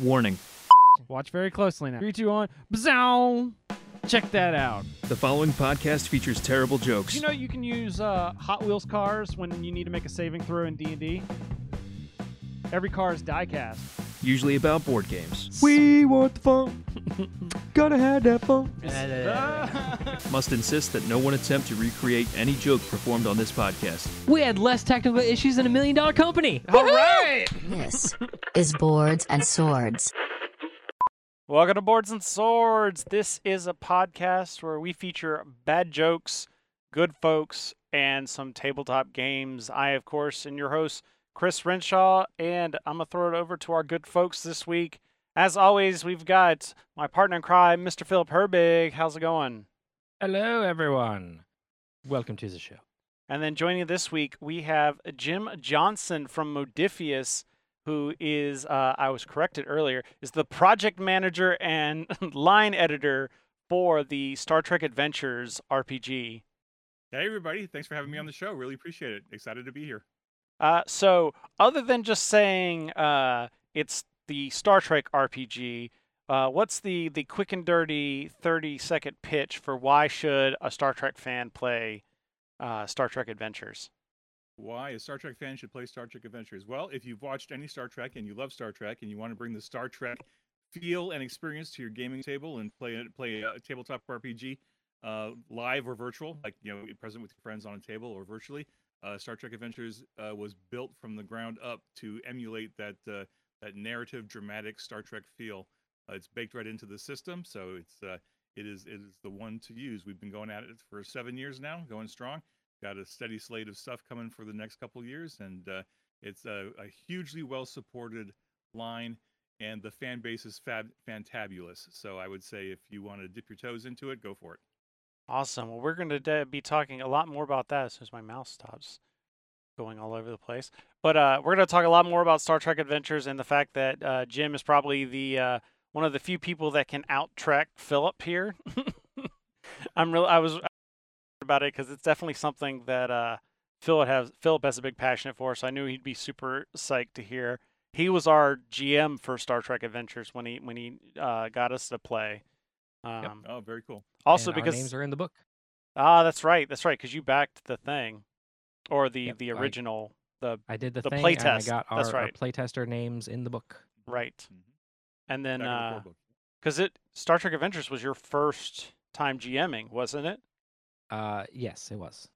Warning Watch very closely now. Three, two, one. Bzow! Check that out. the following podcast features terrible jokes. You know you can use uh, Hot Wheels cars when you need to make a saving throw in D&D? Every car is die-cast. Usually about board games. We want the fun. Gotta have that fun. Must insist that no one attempt to recreate any joke performed on this podcast. We had less technical issues than a million dollar company. All right! This is Boards and Swords. Welcome to Boards and Swords. This is a podcast where we feature bad jokes, good folks, and some tabletop games. I, of course, am your host, Chris Renshaw, and I'm going to throw it over to our good folks this week. As always, we've got my partner in crime, Mr. Philip Herbig. How's it going? Hello, everyone. Welcome to the show. And then joining this week, we have Jim Johnson from Modiphius, who is, uh, I was corrected earlier, is the project manager and line editor for the Star Trek Adventures RPG. Hey, everybody. Thanks for having me on the show. Really appreciate it. Excited to be here. Uh, so, other than just saying uh, it's the Star Trek RPG, uh, what's the, the quick and dirty 30 second pitch for why should a Star Trek fan play uh, Star Trek Adventures? Why a Star Trek fan should play Star Trek Adventures? Well, if you've watched any Star Trek and you love Star Trek and you want to bring the Star Trek feel and experience to your gaming table and play play a tabletop RPG, uh, live or virtual, like you know, present with your friends on a table or virtually, uh, Star Trek Adventures uh, was built from the ground up to emulate that uh, that narrative, dramatic Star Trek feel. Uh, it's baked right into the system, so it's uh, it is it is the one to use. We've been going at it for seven years now, going strong. Got a steady slate of stuff coming for the next couple years, and uh, it's a, a hugely well supported line, and the fan base is fab fantabulous. So I would say if you want to dip your toes into it, go for it. Awesome. Well, we're going to be talking a lot more about that as soon as my mouse stops going all over the place. But uh, we're going to talk a lot more about Star Trek Adventures and the fact that uh, Jim is probably the uh, one of the few people that can out Trek Philip here. I'm real. I was about it because it's definitely something that uh, Philip has. Philip has a big passion for, so I knew he'd be super psyched to hear. He was our GM for Star Trek Adventures when he when he uh, got us to play. Um, Oh, very cool. Also And because our names are in the book. Ah, that's right. That's right. Because you backed the thing, or the Yep, the I- original. The I did the, The thing. play and test, I got our, that's our right. playtester names in the book. right, Mhm. and then Back in the uh, because it Star Trek Adventures was your first time GMing, wasn't it? Uh, yes, it was.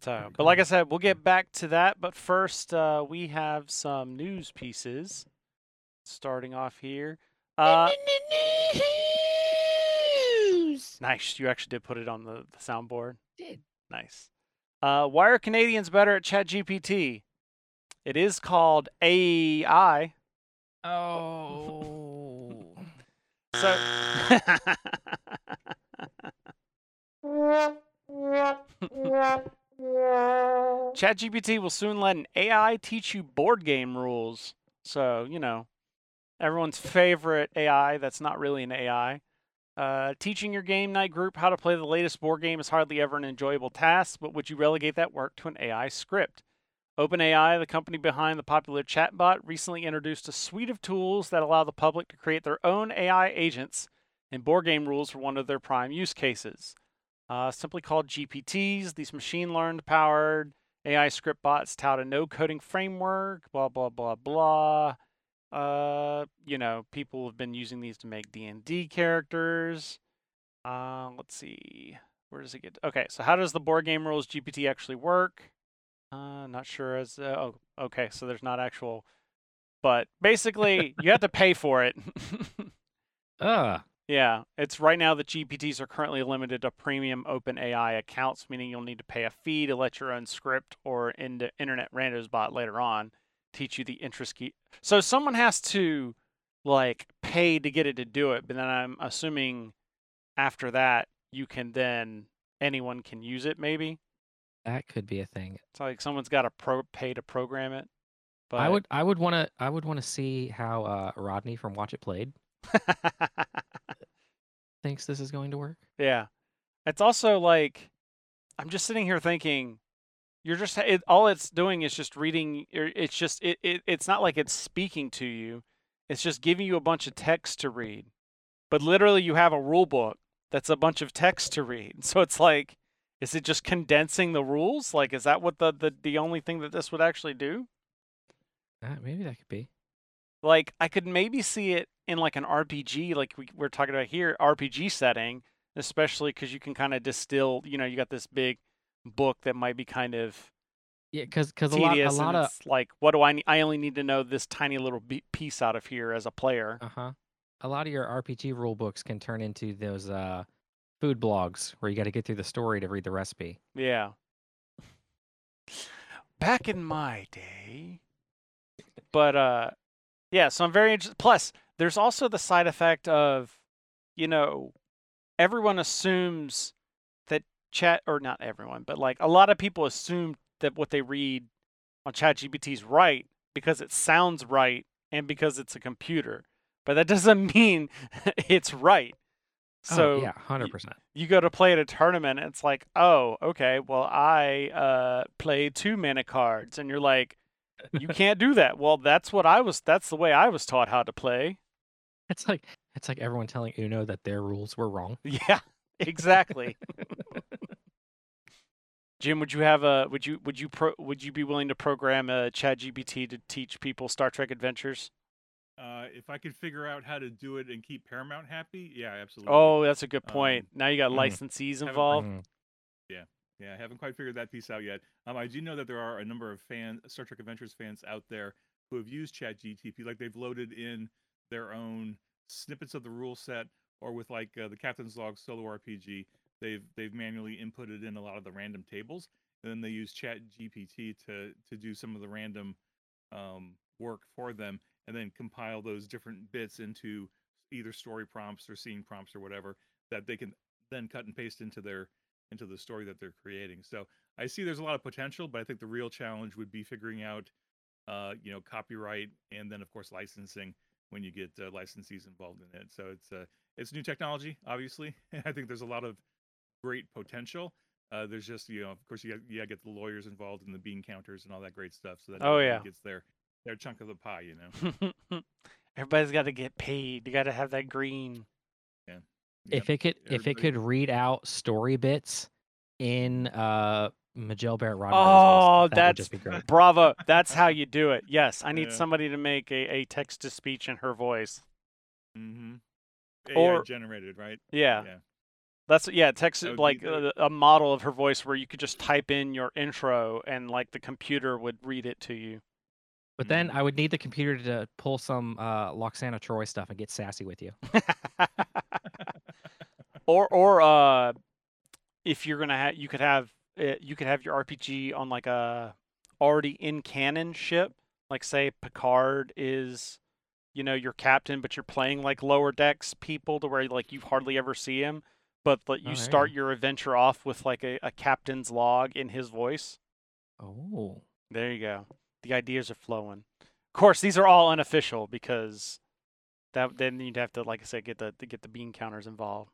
So, but like I said, we'll get back to that. But first, uh, we have some news pieces. Starting off here. Uh, nice. You actually did put it on the, the soundboard. Did. Nice. Uh, why are Canadians better at ChatGPT? It is called AI. Oh. So. ChatGPT will soon let an AI teach you board game rules. So, you know, everyone's favorite AI that's not really an AI. Uh, teaching your game night group how to play the latest board game is hardly ever an enjoyable task, but would you relegate that work to an AI script? OpenAI, the company behind the popular chatbot, recently introduced a suite of tools that allow the public to create their own AI agents, and board game rules were one of their prime use cases. Uh, simply called GPTs, these machine learned powered AI script bots tout a no coding framework, blah, blah, blah, blah. Uh, you know, people have been using these to make D&D characters. Uh, let's see. Where does it get? Okay, so how does the board game rules GPT actually work? Uh, not sure as uh, oh, okay, so there's not actual but basically you have to pay for it. Uh, yeah, it's right now the GPTs are currently limited to premium OpenAI accounts, meaning you'll need to pay a fee to let your own script or in internet randos bot later on teach you the interest key. So someone has to like pay to get it to do it, but then I'm assuming after that you can then anyone can use it maybe. that could be a thing. It's like someone's got to pro- pay to program it. But I would I would want to I would want to see how uh, Rodney from Watch It Played thinks this is going to work. yeah. It's also like I'm just sitting here thinking you're just it, all it's doing is just reading it's just it, it it's not like it's speaking to you it's just giving you a bunch of text to read. But literally, you have a rule book that's a bunch of text to read. So it's like, is it just condensing the rules? Like, is that what the the, the only thing that this would actually do? Uh, maybe that could be. Like, I could maybe see it in like an RPG, like we, we're talking about here, RPG setting, especially because you can kind of distill. You know, you got this big book that might be kind of Yeah, because because a lot a lot of like, what do I need? I only need to know this tiny little piece out of here as a player. uh huh. A lot of your RPG rule books can turn into those uh food blogs where you got to get through the story to read the recipe. Yeah. Back in my day. But uh yeah, so I'm very interested. Plus, there's also the side effect of, you know, everyone assumes chat or not everyone, but like a lot of people assume that what they read on ChatGPT is right because it sounds right and because it's a computer. But that doesn't mean it's right. So oh, yeah, hundred percent. you go to play at a tournament and it's like oh okay well i uh play two mana cards and you're like you can't do that well that's what i was that's the way i was taught how to play It's like it's like everyone telling Uno that their rules were wrong. yeah exactly jim would you have a would you would you pro, would you be willing to program a chat gpt to teach people star trek adventures Uh, if I could figure out how to do it and keep Paramount happy, yeah, absolutely. oh that's a good point Um, now you got mm. licensees Haven't- involved Mm. Yeah, I haven't quite figured that piece out yet. Um, I do know that there are a number of fan Star Trek Adventures fans out there who have used ChatGTP, like they've loaded in their own snippets of the rule set, or with like uh, the Captain's Log solo RPG, they've they've manually inputted in a lot of the random tables, and then they use ChatGPT to to do some of the random um, work for them, and then compile those different bits into either story prompts or scene prompts or whatever that they can then cut and paste into their into the story that they're creating. So I see there's a lot of potential, but I think the real challenge would be figuring out, uh, you know, copyright and then of course licensing when you get uh, licensees involved in it. So it's uh, it's new technology, obviously. I think there's a lot of great potential. Uh, there's just you know, of course, you got, you got to get the lawyers involved and the bean counters and all that great stuff, so that Oh, everybody yeah. gets their their chunk of the pie. You know. everybody's got to get paid you got to have that green Yeah. If it could if it could read out story bits in uh Majel Barrett Roddenberry's Oh, voice, that would that's just be great. bravo. That's how you do it. Yes, I need Yeah. somebody to make a, a text to speech in her voice. Mm-hmm. Or- AI generated, right? Yeah, Yeah. That's yeah. Text That like the- a, a model of her voice where you could just type in your intro and like the computer would read it to you. But then I would need the computer to pull some uh Lwaxana Troi stuff and get sassy with you. or or uh, if you're gonna have, you could have uh, you could have your RPG on like a already in canon ship. Like say Picard is, you know, your captain, but you're playing like lower decks people to where like you hardly ever see him. But like, Oh, you there you start go. your adventure off with like a, a captain's log in his voice. Oh. There you go. The ideas are flowing. Of course, these are all unofficial because that then you'd have to, like I said, get the get the bean counters involved.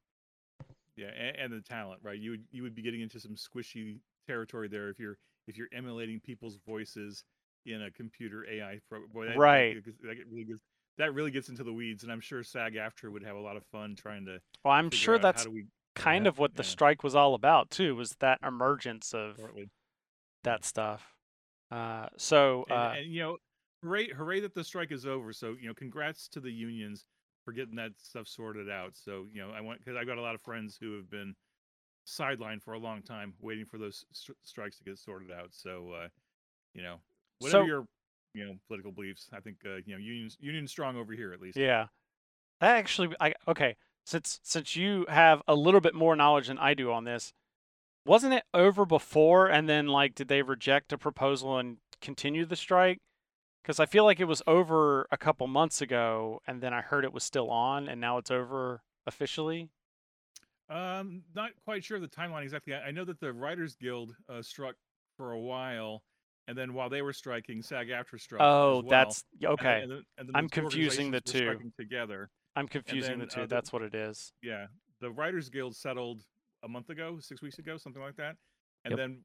Yeah, and, and the talent, right? You would you would be getting into some squishy territory there if you're if you're emulating people's voices in a computer AI pro. Boy, that, Right. That, that really gets that really gets into the weeds, and I'm sure SAG-AFTRA would have a lot of fun trying to. Well, I'm sure out that's how do we kind Yeah, of what the yeah. strike was all about too. Was that emergence of partly. that stuff? Uh, so And, uh, and you know, hooray! Hooray that the strike is over. So you know, congrats to the unions for getting that stuff sorted out. So you know, I want because I've got a lot of friends who have been sidelined for a long time, waiting for those stri- strikes to get sorted out. So uh, you know, whatever So- your you know political beliefs, I think uh, you know unions union strong over here at least. yeah, that actually, I okay. Since since you have a little bit more knowledge than I do on this, wasn't it over before? And then like, did they reject a proposal and continue the strike? Because I feel like it was over a couple months ago, and then I heard it was still on, and now it's over officially. Um, not quite sure of the timeline exactly. I, I know that the Writers Guild uh, struck for a while, and then while they were striking, SAG-AFTRA struck. Oh, well. that's okay. and then- and then I'm confusing the two. Together. I'm confusing then, the two. uh, That's what it is. Yeah, the Writers Guild settled a month ago, six weeks ago, something like that. And Yep. then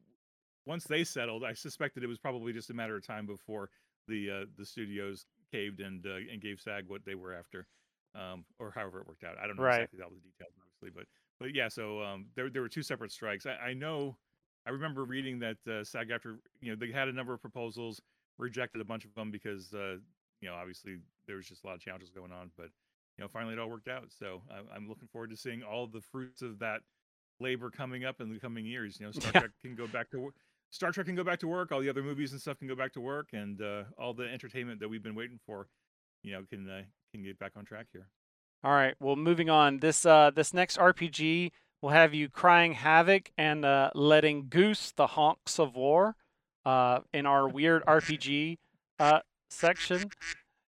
once they settled, I suspected it was probably just a matter of time before the uh, the studios caved and uh, and gave SAG what they were after, um, or however it worked out. I don't know Right. exactly all the details, obviously, but but yeah. So um, there there were two separate strikes. I, I know. I remember reading that uh, SAG-AFTRA you know they had a number of proposals, rejected a bunch of them because uh, you know obviously there was just a lot of challenges going on, but you know finally it all worked out. So I, I'm looking forward to seeing all the fruits of that labor coming up in the coming years. You know, Star Yeah. Trek can go back to work. Star Trek can go back to work. All the other movies and stuff can go back to work, and uh, all the entertainment that we've been waiting for, you know, can uh, can get back on track here. All right. Well, moving on. This uh, this next RPG will have you crying havoc and uh, letting goose the honks of war. Uh, in our weird RPG uh, section,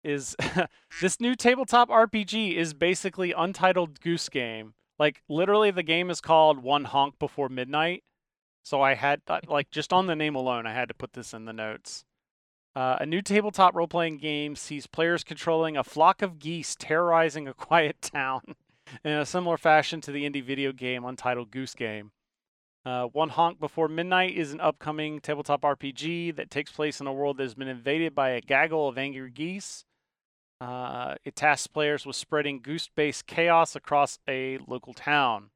is this new tabletop RPG is basically Untitled Goose Game. Like literally, the game is called One Honk Before Midnight. So I had uh, like just on the name alone, I had to put this in the notes. Uh, a new tabletop role playing game sees players controlling a flock of geese terrorizing a quiet town in a similar fashion to the indie video game Untitled Goose Game. Uh, One Honk Before Midnight is an upcoming tabletop RPG that takes place in a world that has been invaded by a gaggle of angry geese. Uh, it tasks players with spreading goose based chaos across a local town.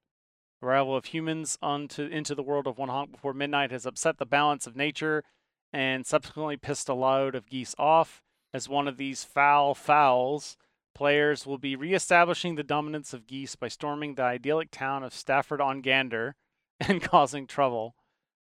The arrival of humans onto, into the world of One Honk Before Midnight has upset the balance of nature and subsequently pissed a load of geese off. As one of these foul fowls, players will be reestablishing the dominance of geese by storming the idyllic town of Stafford on Gander and causing trouble.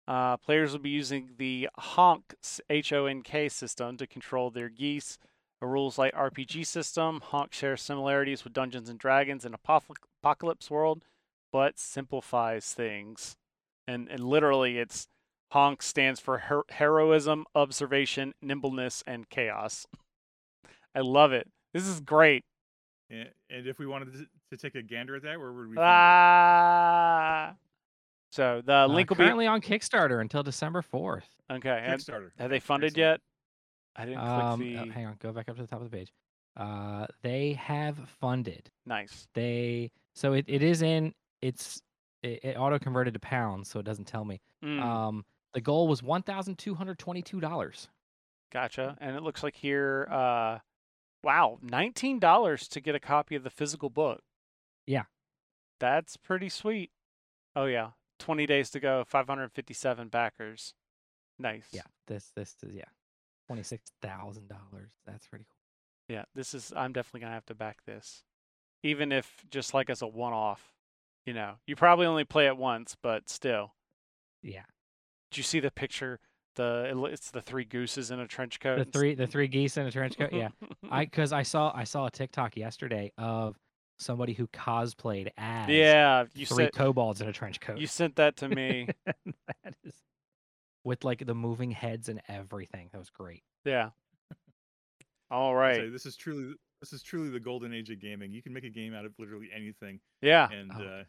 Uh, players will be using the Honk H O N K system to control their geese. A rules light RPG system, Honk shares similarities with Dungeons and Dragons and Apoc- Apocalypse World, but simplifies things. And and literally, it's Honk stands for her- heroism, observation, nimbleness, and chaos. I love it. This is great. And, and if we wanted to, to take a gander at that, where would we? find it? Ah. So the Uh, link will be currently on Kickstarter until December fourth. okay. and Kickstarter. have they funded excellent. yet? I didn't Um, click uh, the. hang on, go back up to the top of the page. Uh, they have funded. Nice. They so it, it is in it's it, it auto converted to pounds, so it doesn't tell me. Mm, Um, the goal was one thousand two hundred twenty two dollars. gotcha. And it looks like here, uh, wow, nineteen dollars to get a copy of the physical book. Yeah. That's pretty sweet. Oh yeah, twenty days to go. Five hundred fifty-seven backers. Nice. Yeah, this this is yeah, twenty six thousand dollars. That's pretty cool. Yeah, this is. I'm definitely gonna have to back this, even if just like as a one-off. You know, you probably only play it once, but still. Yeah, Did you see the picture? The it's the three gooses in a trench coat. the three the three geese in a trench coat. Yeah, I because I saw I saw a TikTok yesterday of somebody who cosplayed as yeah, you three sent kobolds in a trench coat. you sent that to me. that is with like the moving heads and everything. That was great. yeah. All right. I'd right. say this is truly this is truly the golden age of gaming. You can make a game out of literally anything, Yeah. and Oh. uh,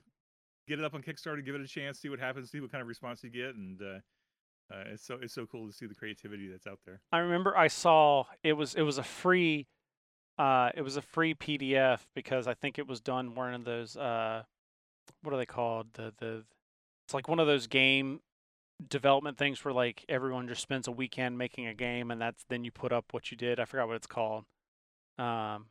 get it up on Kickstarter, give it a chance, see what happens, see what kind of response you get, and uh, uh, it's so it's so cool to see the creativity that's out there. I remember I saw it was it was a free uh it was a free PDF because I think it was done one of those uh what are they called? The the it's like one of those game development things where like everyone just spends a weekend making a game and that's then you put up what you did. I forgot what it's called. Um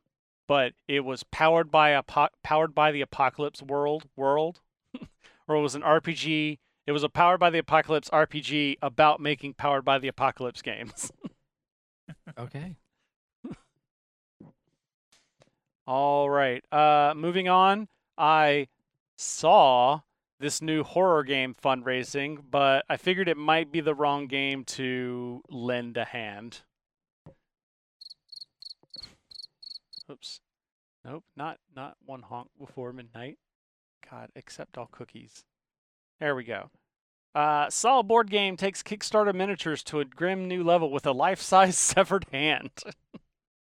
but it was powered by a powered by the apocalypse world world or it was an RPG it was a powered by the apocalypse RPG about making powered by the apocalypse games. Okay. All right. Uh, moving on. I saw this new horror game fundraising, but I figured it might be the wrong game to lend a hand. Oops. Nope, not not one honk before midnight. God, accept all cookies. There we go. Uh, Saw board game takes Kickstarter miniatures to a grim new level with a life-size severed hand.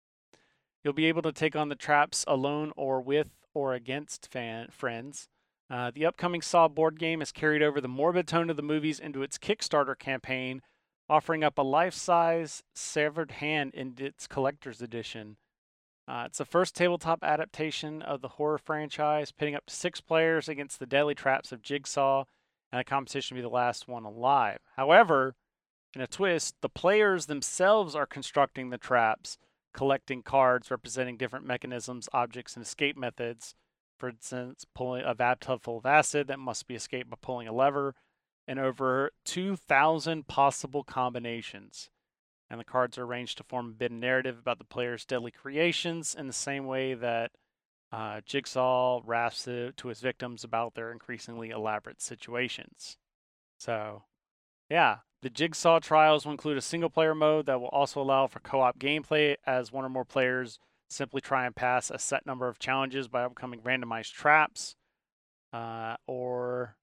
You'll be able to take on the traps alone or with or against fan friends. Uh, the upcoming Saw board game has carried over the morbid tone of the movies into its Kickstarter campaign, offering up a life-size severed hand in its collector's edition. Uh, it's the first tabletop adaptation of the horror franchise, pitting up to six players against the deadly traps of Jigsaw, and a competition to be the last one alive. However, in a twist, the players themselves are constructing the traps, collecting cards representing different mechanisms, objects, and escape methods. For instance, pulling a vat tub full of acid that must be escaped by pulling a lever, and over 2,000 possible combinations. And the cards are arranged to form a bit narrative about the player's deadly creations in the same way that uh, Jigsaw raps to, to his victims about their increasingly elaborate situations. So, yeah, the Jigsaw trials will include a single player mode that will also allow for co op gameplay as one or more players simply try and pass a set number of challenges by overcoming randomized traps uh, or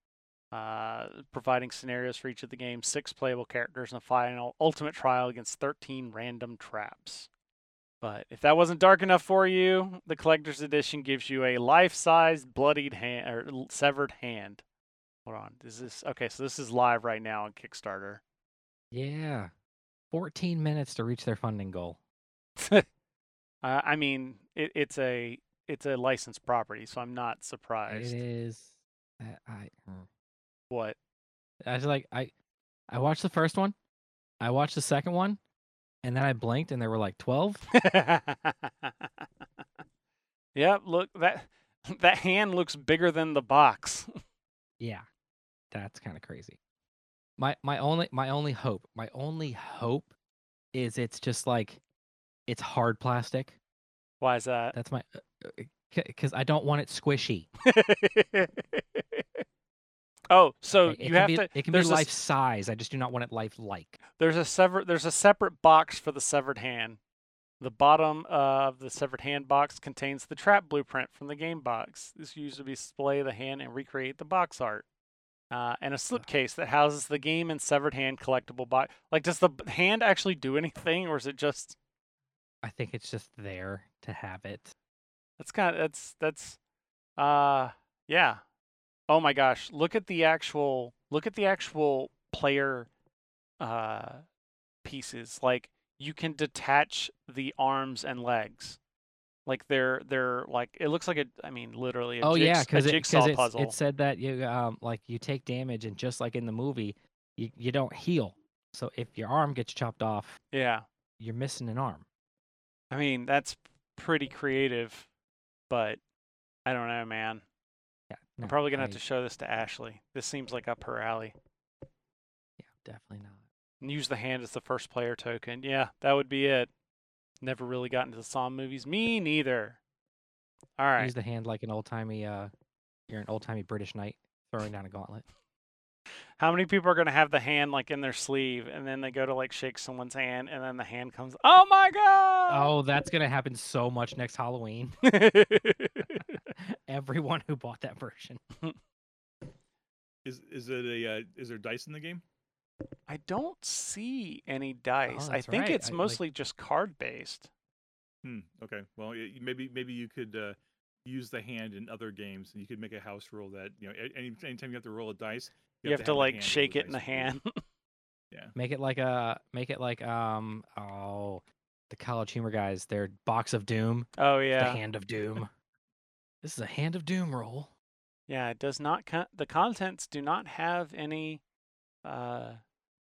uh, providing scenarios for each of the game's six playable characters in a final ultimate trial against 13 random traps. But if that wasn't dark enough for you, the collector's edition gives you a life-size bloodied hand or severed hand. Hold on, is this okay? So this is live right now on Kickstarter. Yeah. 14 minutes to reach their funding goal. uh, I mean, it, it's a it's a licensed property, so I'm not surprised. is. I, I, mm. What? I was like, I, I watched the first one, I watched the second one, and then I blinked and there were like 12. yep. Look that that hand looks bigger than the box. Yeah, that's kind of crazy. My my only my only hope my only hope is it's just like it's hard plastic. Why is that? That's my uh, uh, because I don't want it squishy. oh, so okay? You have be, to. It can be there's a life size. I just do not want it life like. There's a sever there's a separate box for the severed hand. The bottom uh, of the severed hand box contains the trap blueprint from the game box. This is used to display the hand and recreate the box art. Uh, and a slipcase that houses the game and severed hand collectible box. Like, does the hand actually do anything, or is it just? I think it's just there to have it. That's kind of that's that's, uh, yeah. Oh my gosh! Look at the actual look at the actual player, uh, pieces. Like you can detach the arms and legs. Like they're they're like it looks like a I mean literally a, oh jigs- yeah, a because it, jigsaw it's- puzzle. it said that you um like you take damage and just like in the movie, you you don't heal. So if your arm gets chopped off, yeah, you're missing an arm. I mean that's pretty creative, but I don't know, man. Yeah, I'm probably gonna have to show this to Ashley. This seems like up her alley. Yeah, definitely not. And use the hand as the first player token. Yeah, that would be it. Never really got into the Saw movies. Me neither. All right. Use the hand like an old timey uh, you're an old timey British knight throwing down a gauntlet. How many people are gonna have the hand like in their sleeve, and then they go to like shake someone's hand, and then the hand comes? Oh my god! Oh, that's gonna happen so much next Halloween. Everyone who bought that version. Is is it a uh, is there dice in the game? I don't see any dice. I think right. it's I, like- mostly just card based. Hmm. Okay. Well, y- maybe maybe you could uh, use the hand in other games, and you could make a house rule that you know a- any anytime you have to roll a dice, You, have, to the like shake it in the hand. Yeah. Make it like a make it like um oh the college humor guys, their box of doom. oh yeah. The hand of doom. This is a hand of doom roll. yeah. It does not. Con- the contents do not have any. Uh,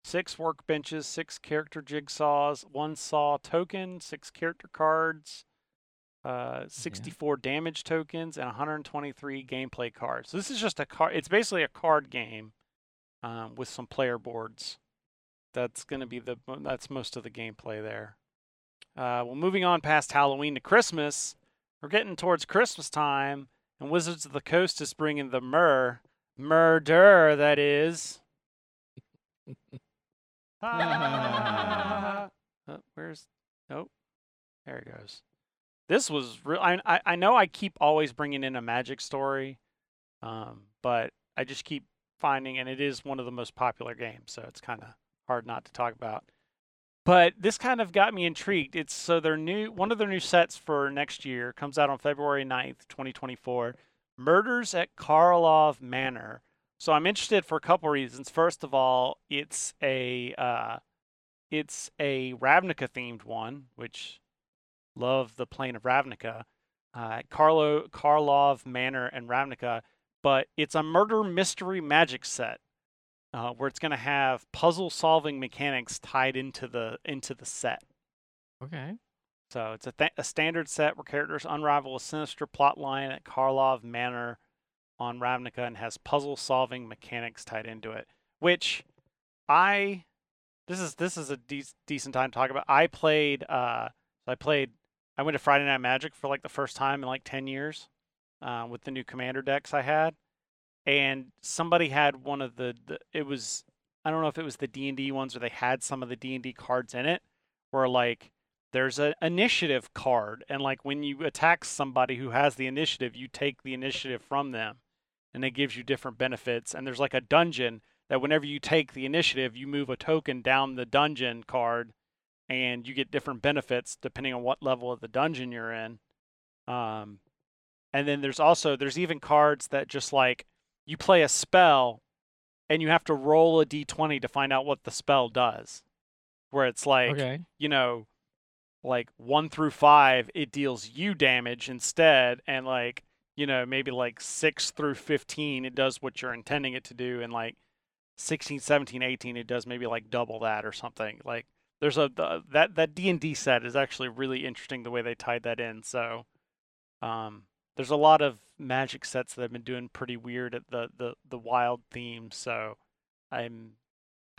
six workbenches, six character jigsaws, one saw token, six character cards, uh, 64 damage tokens, and 123 gameplay cards. So this is just a card. It's basically a card game um, with some player boards. That's going to be the. That's most of the gameplay there. Uh, well, moving on past Halloween to Christmas, we're getting towards Christmas time, and Wizards of the Coast is bringing the myrrh, murder that is. Ah. Uh, where's? Oh, there it goes. This was real. I, I I know I keep always bringing in a magic story, um, but I just keep finding, and it is one of the most popular games, so it's kind of hard not to talk about. But this kind of got me intrigued. It's so their new one of their new sets for next year comes out on February 9th, 2024. Murders at Karlov Manor. So I'm interested for a couple reasons. First of all, it's a uh, it's a Ravnica themed one, which love the plane of Ravnica. Uh, Carlo Karlov Manor and Ravnica, but it's a murder mystery magic set uh, where it's going to have puzzle solving mechanics tied into the into the set. Okay. So it's a, th- a standard set where characters unravel a sinister plot line at Karlov Manor on Ravnica and has puzzle solving mechanics tied into it. Which I this is this is a de- decent time to talk about. I played uh I played I went to Friday Night Magic for like the first time in like 10 years uh, with the new commander decks I had and somebody had one of the, the it was I don't know if it was the D&D ones or they had some of the D&D cards in it where like there's an initiative card and like when you attack somebody who has the initiative you take the initiative from them and it gives you different benefits and there's like a dungeon that whenever you take the initiative you move a token down the dungeon card and you get different benefits depending on what level of the dungeon you're in um and then there's also there's even cards that just like you play a spell and you have to roll a d20 to find out what the spell does. Where it's like okay. you know like 1 through 5 it deals you damage instead. And like you know maybe like 6 through 15 it does what you're intending it to do. And like 16 17 18 it does maybe like double that or something. Like there's a the, that that D&D set is actually really interesting the way they tied that in. So um there's a lot of magic sets that have been doing pretty weird at the the the wild theme so i'm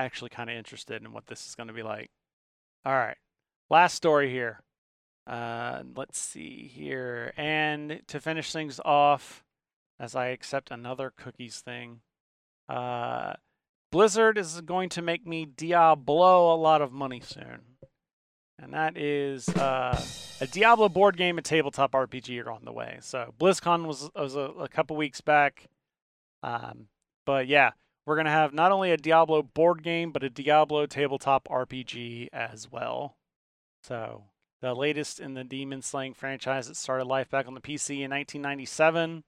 actually kind of interested in what this is going to be like. All right last story here. Uh let's see here and to finish things off as i accept another cookies thing uh blizzard is going to make me diablo a lot of money soon and that is uh, a Diablo board game and tabletop RPG are on the way. So BlizzCon was was a, a couple weeks back, um, but yeah, we're gonna have not only a Diablo board game but a Diablo tabletop RPG as well. So the latest in the Demon Slaying franchise that started life back on the PC in 1997.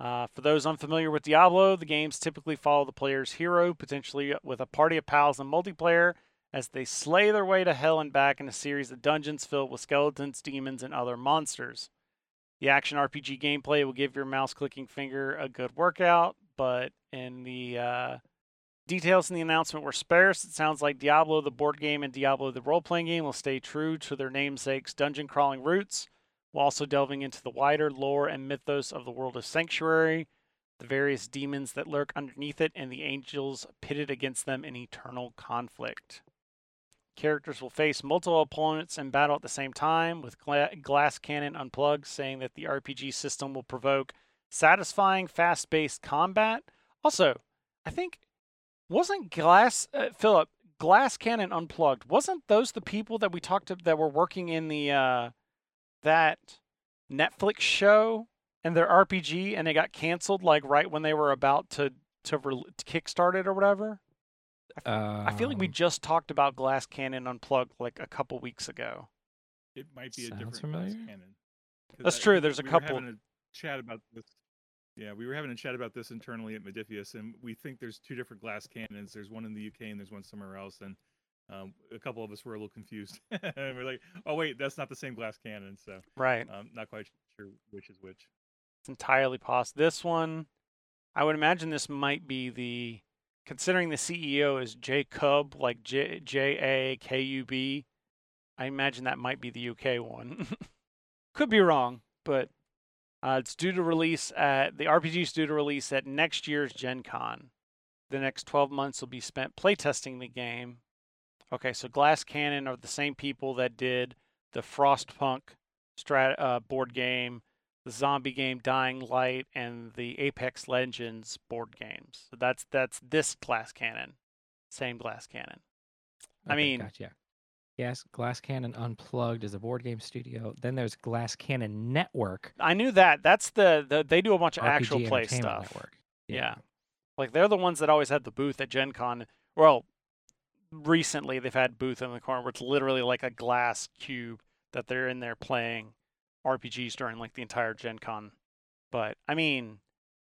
Uh, for those unfamiliar with Diablo, the games typically follow the player's hero, potentially with a party of pals in multiplayer, as they slay their way to hell and back in a series of dungeons filled with skeletons, demons, and other monsters. The action RPG gameplay will give your mouse clicking finger a good workout, but in the uh, details in the announcement were sparse. It sounds like Diablo the board game and Diablo the role playing game will stay true to their namesakes' dungeon crawling roots, while also delving into the wider lore and mythos of the world of Sanctuary, the various demons that lurk underneath it, and the angels pitted against them in eternal conflict. Characters will face multiple opponents in battle at the same time, with gla- Glass Cannon Unplugged saying that the RPG system will provoke satisfying, fast paced combat. Also, I think, wasn't Glass, uh, Philip, Glass Cannon Unplugged, wasn't those the people that we talked to that were working in the, uh, that Netflix show and their RPG and they got canceled like right when they were about to, to, re- to kickstart it or whatever? I feel like we Um, just talked about Glass Cannon Unplugged like a couple weeks ago. It might be a different familiar. glass cannon. 'Cause That's I- true, we- there's a we were couple- having a chat about this. Yeah, we were having a chat about this internally at Modiphius, and we think there's two different glass cannons. There's one in the UK and there's one somewhere else, and um, a couple of us were a little confused. and we're like, "Oh wait, that's not the same glass cannon." So, Right. um, not quite sure which is which. It's entirely possible. This one, I would imagine this might be the, considering the CEO is Jacob, like J J A K U B. I imagine that might be the UK one. Could be wrong, but uh, it's due to release at the RPG is due to release at next year's Gen Con. The next 12 months will be spent playtesting the game. Okay, so Glass Cannon are the same people that did the Frostpunk strat uh, board game, the zombie game Dying Light, and the Apex Legends board games. So that's that's this Glass Cannon, same Glass Cannon. I mean- gotcha. Yes, Glass Cannon Unplugged is a board game studio. Then there's Glass Cannon Network. I knew that. That's the, the they do a bunch of RPG actual play stuff. Network. Yeah. Like they're the ones that always had the booth at Gen Con. Well, recently they've had booth in the corner where it's literally like a glass cube that they're in there playing RPGs during like the entire Gen Con. But I mean,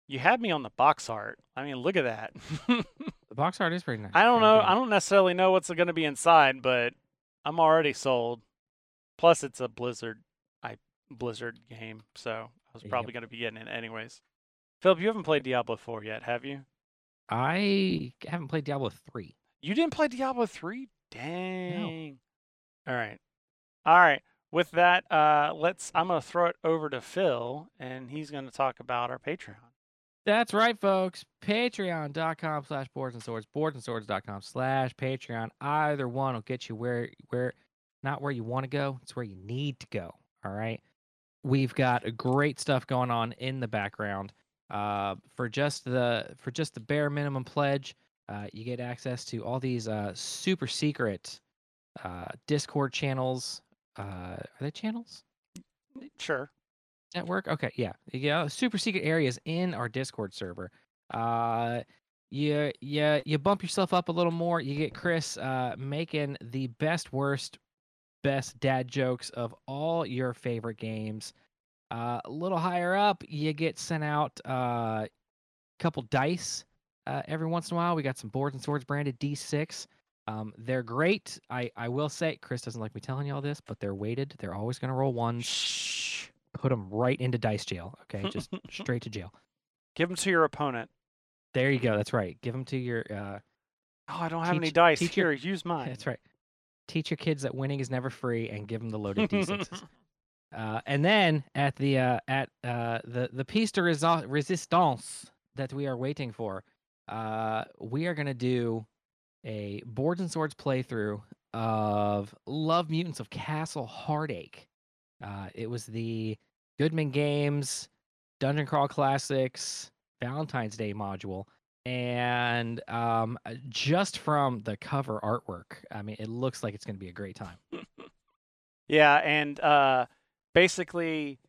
you had me on the box art. I mean, look at that. The box art is pretty nice. I don't know. I don't necessarily know what's going to be inside, but I'm already sold. Plus, it's a Blizzard, I Blizzard game, so I was Yep. probably going to be getting it anyways. Philip, you haven't played Diablo 4 yet, have you? I haven't played Diablo 3. You didn't play Diablo 3? Dang. All right. All right. With that, uh, let's. I'm gonna throw it over to Phil, and he's gonna talk about our Patreon. That's right, folks. Patreon.com slash boards and swords, boards and swords.com slash Patreon. Either one will get you where where not where you want to go, it's where you need to go. All right. We've got great stuff going on in the background. Uh, for just the for just the bare minimum pledge, uh, you get access to all these uh, super secret uh, Discord channels. Uh, are they channels? Sure. network? Okay yeah. Yeah super secret areas in our discord server. Uh you you you bump yourself up a little more you get chris uh making the best worst best dad jokes of all your favorite games. Uh a little higher up you get sent out uh a couple dice uh every once in a while. We got some boards and swords branded d6 um they're great i i will say chris doesn't like me telling you all this but they're weighted they're always going to roll ones Shh. put them right into dice jail. Okay, just straight to jail. Give them to your opponent. There you go. That's right. Give them to your. Uh, Oh, I don't have any dice. teach your- Here, use mine. that's right. Teach your kids that winning is never free, and give them the loaded d6s. uh, and then at the uh, at uh, the the piece de resi- resistance that we are waiting for, uh, we are gonna do a boards and swords playthrough of Love Mutants of Castle Heartache. Uh, it was the Goodman Games Dungeon Crawl Classics Valentine's Day module. And um, uh, just from the cover artwork, I mean, it looks like it's going to be a great time. Yeah, and uh, basically,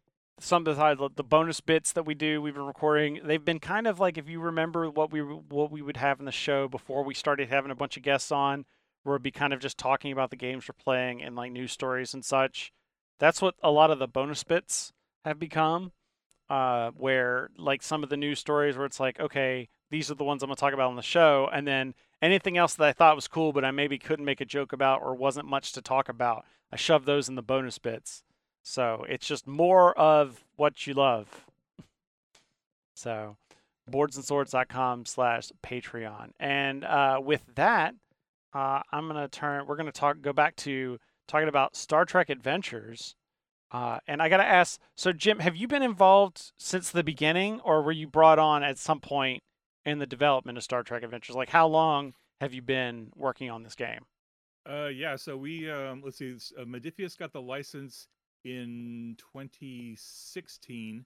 some of the bonus bits that we do, we've been recording. They've been kind of like if you remember what we what we would have in the show before we started having a bunch of guests on, where it'd be kind of just talking about the games we're playing and like news stories and such. That's what a lot of the bonus bits have become. Uh, where like some of the news stories where it's like, okay, these are the ones I'm gonna talk about on the show, and then anything else that I thought was cool, but I maybe couldn't make a joke about or wasn't much to talk about. I shove those in the bonus bits. So it's just more of what you love. So boardsandswords.com slash Patreon. And uh, with that, uh, I'm gonna turn we're gonna talk go back to talking about Star Trek Adventures. Uh, and I gotta ask, so Jim, have you been involved since the beginning, or were you brought on at some point in the development of Star Trek Adventures? Like, how long have you been working on this game? Uh, yeah. So we um, let's see. Uh, Modiphius got the license in 2016.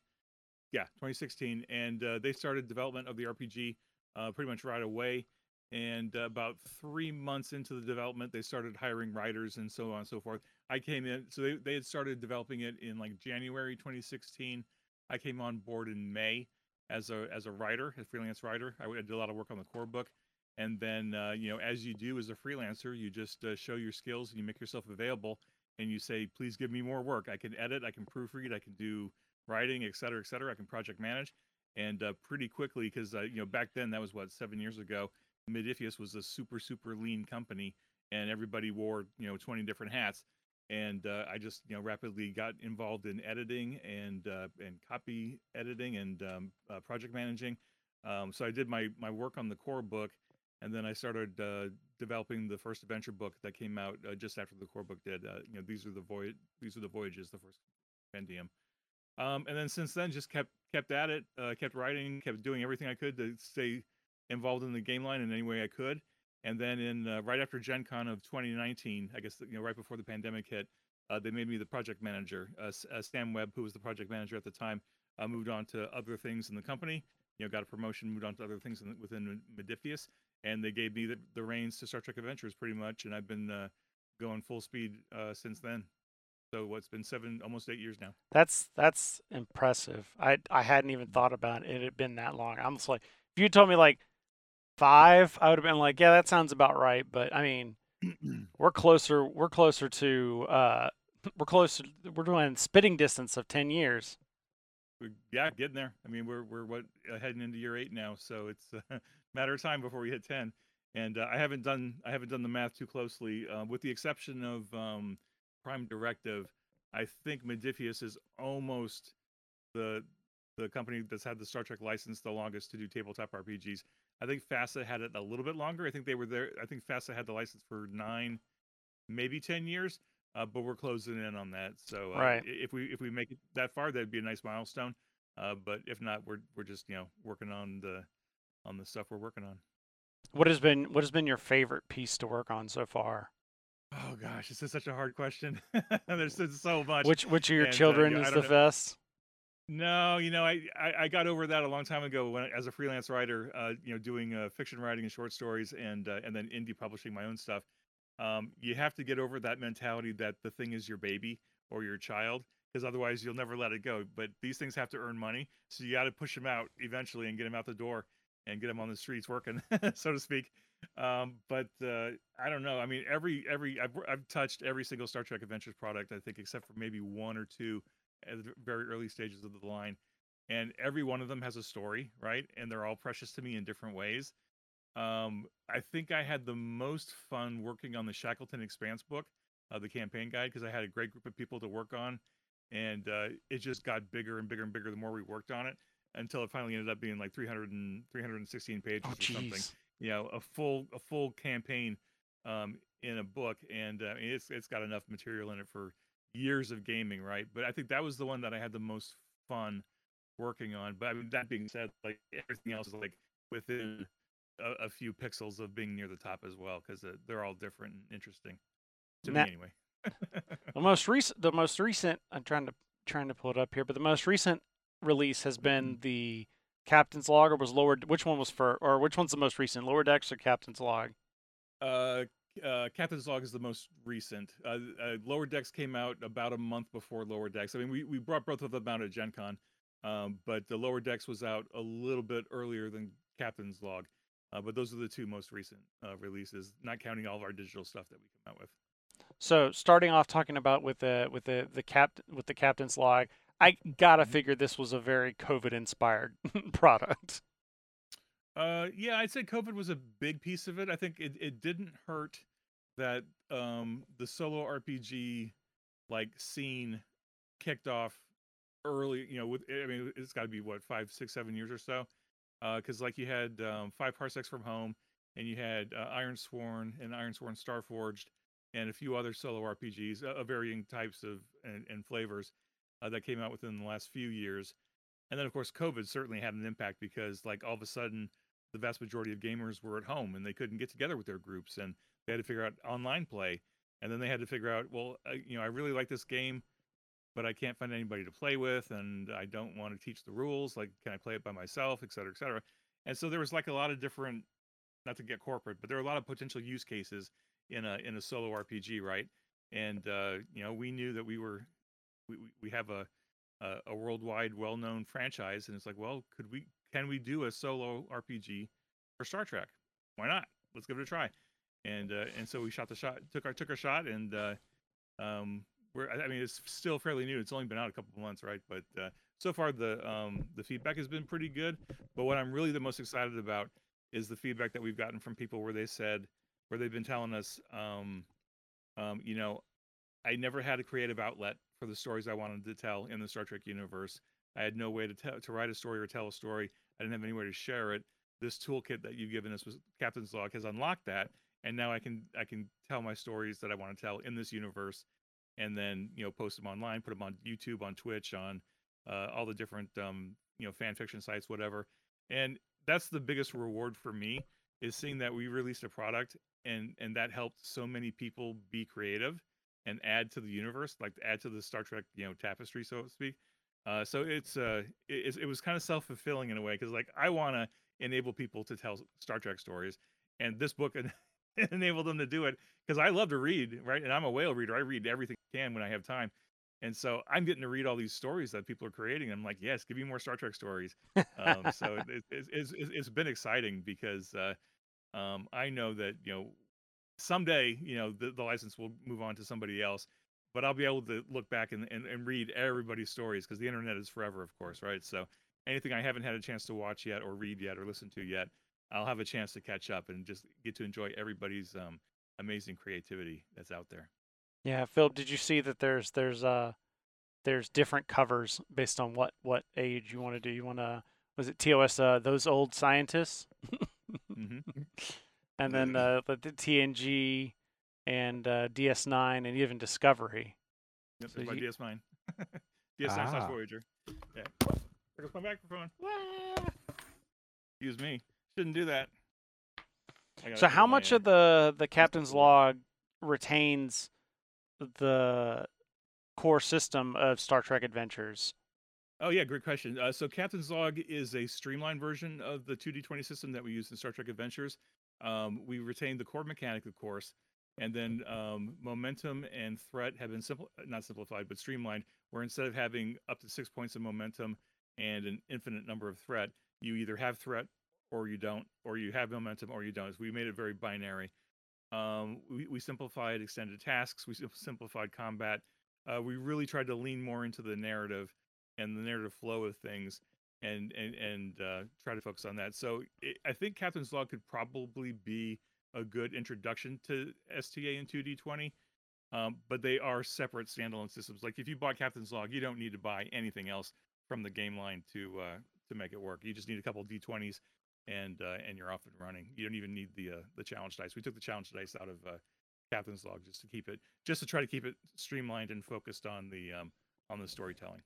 Yeah, 2016, and uh, they started development of the RPG uh, pretty much right away. And uh, about three months into the development, they started hiring writers and so on and so forth. I came in, so they, they had started developing it in like January 2016. I came on board in May as a as a writer, a freelance writer. I did a lot of work on the core book and then uh, you know as you do as a freelancer you just uh, show your skills and you make yourself available and you say please give me more work. I can edit i can proofread i can do writing et cetera et cetera. I can project manage. And uh, pretty quickly because uh, you know back then that was what seven years ago Modiphius was a super super lean company and everybody wore you know 20 different hats. And uh, i just you know rapidly got involved in editing and uh, and copy editing and um, uh, project managing. Um, so i did my my work on the core book and then I started uh, developing the first adventure book that came out uh, just after the core book did. Uh, you know, these are the voyage, these are the voyages, the first compendium. Um, and then since then, just kept kept at it, uh, kept writing, kept doing everything I could to stay involved in the game line in any way I could. And then in uh, right after Gen Con of 2019, I guess you know right before the pandemic hit, uh, they made me the project manager. Sam Webb, who was the project manager at the time, moved on to other things in the company. You know, got a promotion, moved on to other things in, within Modiphius and they gave me the, the reins to Star Trek Adventures pretty much, and I've been uh, going full speed uh, since then. So what's been seven, almost eight years now. That's that's impressive. I I hadn't even thought about it. It had been that long. I'm just like, if you told me like five, I would have been like, yeah, that sounds about right. But I mean, we're closer. We're closer to. Uh, we're closer. We're doing spitting distance of ten years. Yeah, getting there. I mean, we're we're what uh, heading into year eight now, so it's a matter of time before we hit ten. And uh, I haven't done I haven't done the math too closely, uh, with the exception of um, Prime Directive. I think Modiphius is almost the the company that's had the Star Trek license the longest to do tabletop RPGs. I think FASA had it a little bit longer. I think they were there. I think FASA had the license for nine, maybe ten years. uh, but we're closing in on that. So uh, Right. if we if we make it that far, that'd be a nice milestone. Uh, but if not, we're we're just you know working on the on the stuff we're working on. What has been what has been your favorite piece to work on so far? Oh gosh, this is such a hard question. There's so much. Which which of your and, uh, children yeah, is the best? No, you know, I, I, I got over that a long time ago when as a freelance writer, uh, you know, doing uh, fiction writing and short stories and uh, and then indie publishing my own stuff. Um, you have to get over that mentality that the thing is your baby or your child, because otherwise you'll never let it go. But these things have to earn money, so you got to push them out eventually and get them out the door and get them on the streets working, so to speak. Um, but uh, I don't know. I mean, every every I've, I've touched every single Star Trek Adventures product, I think, except for maybe one or two at the very early stages of the line. And every one of them has a story right? And they're all precious to me in different ways. Um i think i had the most fun working on the shackleton expanse book uh, the campaign guide because i had a great group of people to work on. And uh, it just got bigger and bigger and bigger the more we worked on it until it finally ended up being like 300 and 316 pages Oh or something. you know a full a full campaign um in a book and uh, it's it's got enough material in it for years of gaming right? But i think that was the one that i had the most fun working on. But i mean that being said like everything else is like within a, a few pixels of being near the top as well because uh, they're all different and interesting to Na- me anyway. The most recent the most recent I'm trying to trying to pull it up here, but the most recent release has been the Captain's Log or was lower which one was for or which one's the most recent? Lower Decks or Captain's Log? Uh, uh, Captain's Log is the most recent. Uh, uh, Lower Decks came out about a month before Lower Decks. I mean, we, we brought both of them out at Gen Con, um, but the Lower Decks was out a little bit earlier than Captain's Log. Uh, but those are the two most recent uh, releases, not counting all of our digital stuff that we come out with. So starting off talking about with the with the the cap with the Captain's Log, I gotta figure this was a very COVID inspired product. Uh, yeah, I'd say COVID was a big piece of it. I think it, it didn't hurt that um, the solo RPG like scene kicked off early. You know, with I mean, it's got to be what five, six, seven years or so. Because like you had um, five parsecs from home, and you had uh, Ironsworn and Ironsworn Starforged, and a few other solo RPGs uh, of varying types of and, and flavors uh, that came out within the last few years. And then, of course, COVID certainly had an impact because, like, all of a sudden, the vast majority of gamers were at home and they couldn't get together with their groups, and they had to figure out online play. And then they had to figure out, well, you know, I really like this game, but I can't find anybody to play with, and I don't want to teach the rules. Like, can I play it by myself, et cetera, et cetera. And so there was like a lot of different, not to get corporate, but there were a lot of potential use cases in a in a solo RPG, right? And uh, you know, we knew that we were, we we- have a a, a worldwide well-known franchise and it's like well could we can we do a solo rpg for star trek? Why not? Let's give it a try. And uh, and so we shot the shot took our took our shot and uh, um we're i I mean it's still fairly new. It's only been out a couple of months right? But uh, so far the um the feedback has been pretty good. But what i'm really the most excited about is the feedback that we've gotten from people where they said where they've been telling us um um you know I never had a creative outlet for the stories I wanted to tell in the Star Trek universe. I had no way to tell to write a story or tell a story. I didn't have anywhere to share it. This toolkit that you've given us was Captain's Log has unlocked that, and now I can I can tell my stories that I want to tell in this universe, and then you know post them online, put them on YouTube, on Twitch, on uh, all the different um, you know fan fiction sites, whatever. And that's the biggest reward for me is seeing that we released a product and and that helped so many people be creative and add to the universe, like add to the Star Trek, you know, tapestry, so to speak. Uh, so it's uh, it, it was kind of self fulfilling in a way because like I want to enable people to tell Star Trek stories, and this book en- enabled them to do it because I love to read, right? And I'm a whale reader. I read everything I can when I have time, and so I'm getting to read all these stories that people are creating. I'm like, yes, give me more Star Trek stories. Um, so it, it, it's- it's been exciting because uh, um, I know that you know someday you know the, the license will move on to somebody else but i'll be able to look back and, and, and read everybody's stories because the internet is forever of course right so anything i haven't had a chance to watch yet or read yet or listen to yet i'll have a chance to catch up and just get to enjoy everybody's um, amazing creativity that's out there Yeah, Phil, did you see that there's there's uh there's different covers based on what what age you want to do? You want to was it TOS uh those old scientists? hmm and then uh the, TNG and uh, DS9 and even Discovery. Yep, So you- DS9. DS9 slash Ah. Voyager. Yeah. There goes my microphone. Excuse me. Shouldn't do that. So how much of the the captain's log retains the core system of Star Trek Adventures? Oh yeah, great question. Uh, so Captain's Log is a streamlined version of the 2D20 system that we use in Star Trek Adventures. Um, we retained the core mechanic, of course, and then um, momentum and threat have been simple, not simplified, but streamlined. Where instead of having up to six points of momentum and an infinite number of threat, you either have threat or you don't, or you have momentum or you don't. So we made it very binary. Um, we, we simplified extended tasks. We simplified combat. Uh, we really tried to lean more into the narrative and the narrative flow of things and and and uh, try to focus on that. So it, I think Captain's Log could probably be a good introduction to STA and 2D20, um, but they are separate standalone systems. Like if you bought Captain's Log, you don't need to buy anything else from the game line to uh, to make it work. You just need a couple D20s and uh, and you're off and running. You don't even need the uh, the challenge dice. We took the challenge dice out of uh, Captain's Log just to keep it just to try to keep it streamlined and focused on the um, on the storytelling.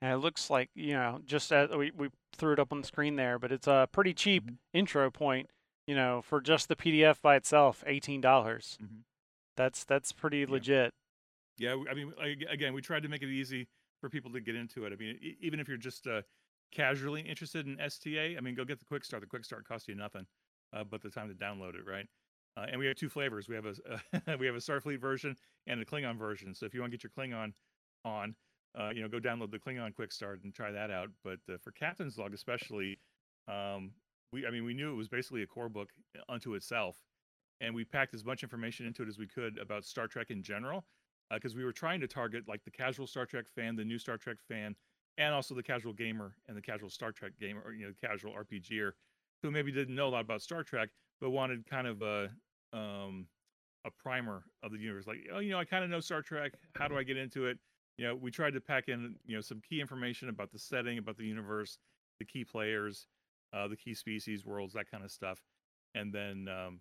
And it looks like you know, just as we we threw it up on the screen there, but it's a pretty cheap Mhm. intro point. You know, for just the PDF by itself, eighteen dollars. Mhm. That's that's pretty legit. Yeah, i mean, again, we tried to make it easy for people to get into it. I mean, even if you're just uh, casually interested in STA, I mean, go get the Quick Start. The Quick Start costs you nothing, uh, but the time to download it, right? Uh, and we have two flavors. We have a we have a Starfleet version and a Klingon version. So if you want to get your Klingon on, uh, you know, go download the Klingon Quick Start and try that out. But uh, for Captain's Log, especially, um, we I mean, we knew it was basically a core book unto itself, and we packed as much information into it as we could about Star Trek in general because we were trying to target like the casual Star Trek fan, the new Star Trek fan, and also the casual gamer and the casual Star Trek gamer, or you know, the casual RPGer, who maybe didn't know a lot about Star Trek but wanted kind of a um, a primer of the universe. Like, oh, you know, I kind of know Star Trek. How do I get into it? You know, we tried to pack in you know some key information about the setting, about the universe, the key players, uh, the key species, worlds, that kind of stuff, and then um,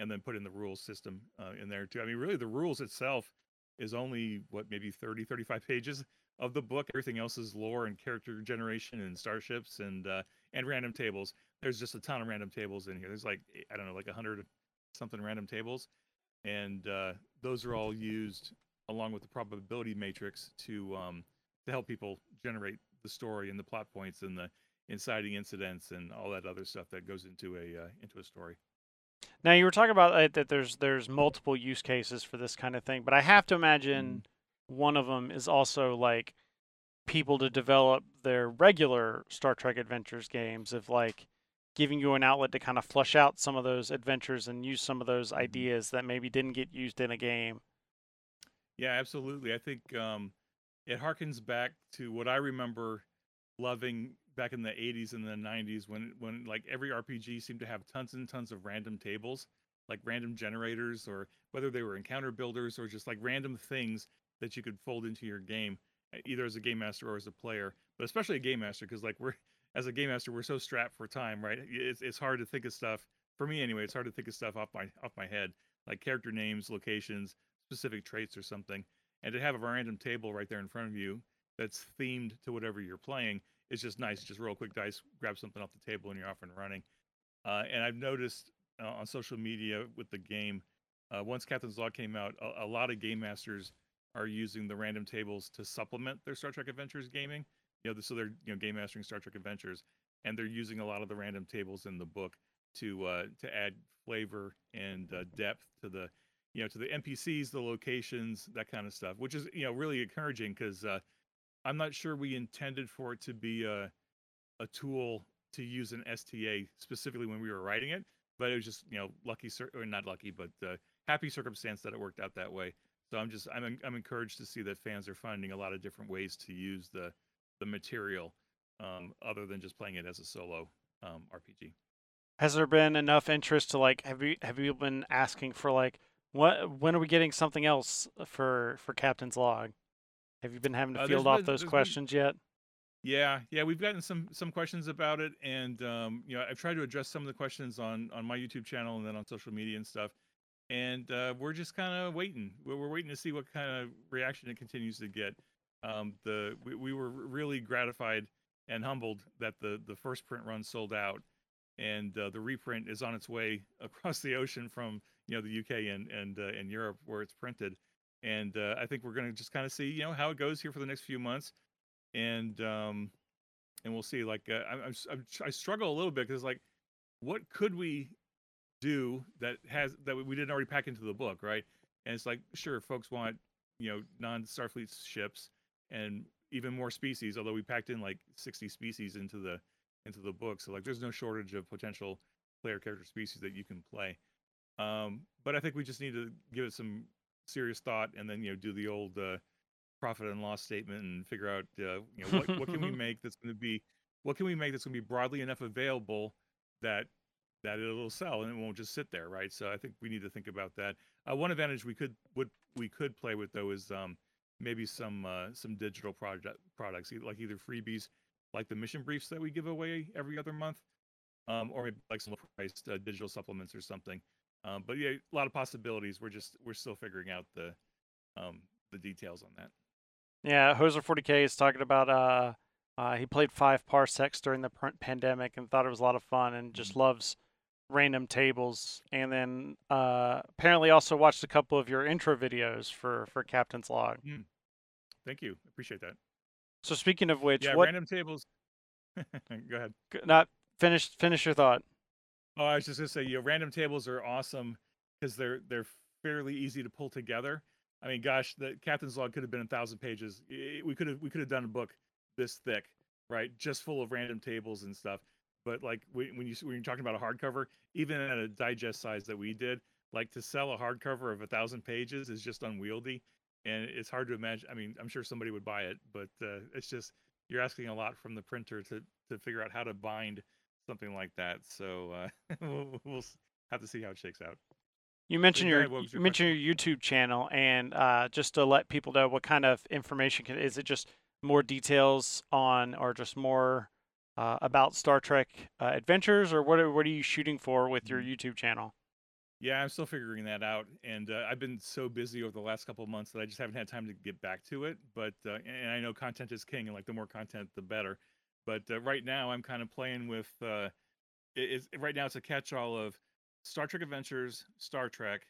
and then put in the rules system uh, in there too. I mean, really, the rules itself is only what maybe 30 35 pages of the book. Everything else is lore and character generation and starships and uh, and random tables. There's just a ton of random tables in here. There's like i don't know like 100 something random tables and uh, those are all used along with the probability matrix to um, to help people generate the story and the plot points and the inciting incidents and all that other stuff that goes into a uh, into a story. Now you were talking about uh, that there's there's multiple use cases for this kind of thing, but I have to imagine one of them is also like people to develop their regular Star Trek Adventures games of like giving you an outlet to kind of flush out some of those adventures and use some of those ideas that maybe didn't get used in a game. Yeah, absolutely. I think um, it harkens back to what I remember loving back in the 80s and the 90s when when like every RPG seemed to have tons and tons of random tables, like random generators or whether they were encounter builders or just like random things that you could fold into your game either as a game master or as a player, but especially a game master because like we're as a game master we're so strapped for time, right? It's it's hard to think of stuff for me anyway. It's hard to think of stuff off my off my head, like character names, locations, specific traits or something, and to have a random table right there in front of you that's themed to whatever you're playing is just nice. Just roll a quick dice, grab something off the table, and you're off and running. Uh, and I've noticed uh, on social media with the game, uh, once Captain's Log came out, a, a lot of game masters are using the random tables to supplement their Star Trek Adventures gaming. You know, so they're you know game mastering Star Trek Adventures, and they're using a lot of the random tables in the book to uh, to add flavor and uh, depth to the you know to the NPCs, the locations, that kind of stuff, which is you know really encouraging because uh, I'm not sure we intended for it to be a a tool to use an STA specifically when we were writing it, but it was just you know lucky or not lucky, but uh, happy circumstance that it worked out that way. So I'm just I'm I'm encouraged to see that fans are finding a lot of different ways to use the the material um, other than just playing it as a solo um, RPG. Has there been enough interest to like have you have you been asking for like what when are we getting something else for for Captain's Log? Have you been having to Uh, field off been- those there's been- questions yet? Yeah, yeah, we've gotten some some questions about it, and um, you know, I've tried to address some of the questions on on my YouTube channel and then on social media and stuff. and uh, we're just kind of waiting. We're, we're waiting to see what kind of reaction it continues to get. Um, the we, we were really gratified and humbled that the the first print run sold out, and uh, the reprint is on its way across the ocean from you know the UK and and uh, and Europe where it's printed. And uh, I think we're going to just kind of see you know how it goes here for the next few months, and um, and we'll see. Like uh, I, I'm, I'm, I struggle a little bit because like, what could we do that has that we didn't already pack into the book, right? And it's like, sure, folks want you know non Starfleet ships and even more species. Although we packed in like 60 species into the into the book, so like there's no shortage of potential player character species that you can play. Um, but I think we just need to give it some serious thought and then you know do the old uh, profit and loss statement and figure out uh, you know what, what can we make that's going to be what can we make that's going to be broadly enough available that that it'll sell and it won't just sit there, right? So I think we need to think about that. Uh, one advantage we could would we could play with though is um, maybe some uh, some digital project products, like either freebies, like the mission briefs that we give away every other month, um, or maybe like some priced uh, digital supplements or something. Um, but yeah, a lot of possibilities. We're just we're still figuring out the um, the details on that. Yeah, Hoser 40k is talking about uh, uh, he played five parsecs during the pr- pandemic and thought it was a lot of fun and just loves random tables. And then uh, apparently also watched a couple of your intro videos for for Captain's Log. Thank you, appreciate that. So speaking of which, yeah, what random tables. Go ahead. not finish finish your thought. Oh, I was just gonna say, you know, random tables are awesome because they're they're fairly easy to pull together. I mean, gosh, the captain's log could have been a thousand pages. We could have we could have done a book this thick, right, just full of random tables and stuff. But like when when you when you're talking about a hardcover, even at a digest size that we did, like to sell a hardcover of a thousand pages is just unwieldy, and it's hard to imagine. I mean, I'm sure somebody would buy it, but uh, it's just you're asking a lot from the printer to to figure out how to bind something like that. So uh, we'll, we'll have to see how it shakes out. You mentioned your ahead, you your mentioned your YouTube channel, and uh, just to let people know what kind of information can is it just more details on, or just more uh, about Star Trek uh, adventures, or what are, what are you shooting for with your YouTube channel? Yeah, I'm still figuring that out, and uh, I've been so busy over the last couple of months that I just haven't had time to get back to it. But uh, and I know content is king, and like the more content, the better. But uh, right now, I'm kind of playing with. Uh, it, right now it's a catch-all of Star Trek Adventures, Star Trek,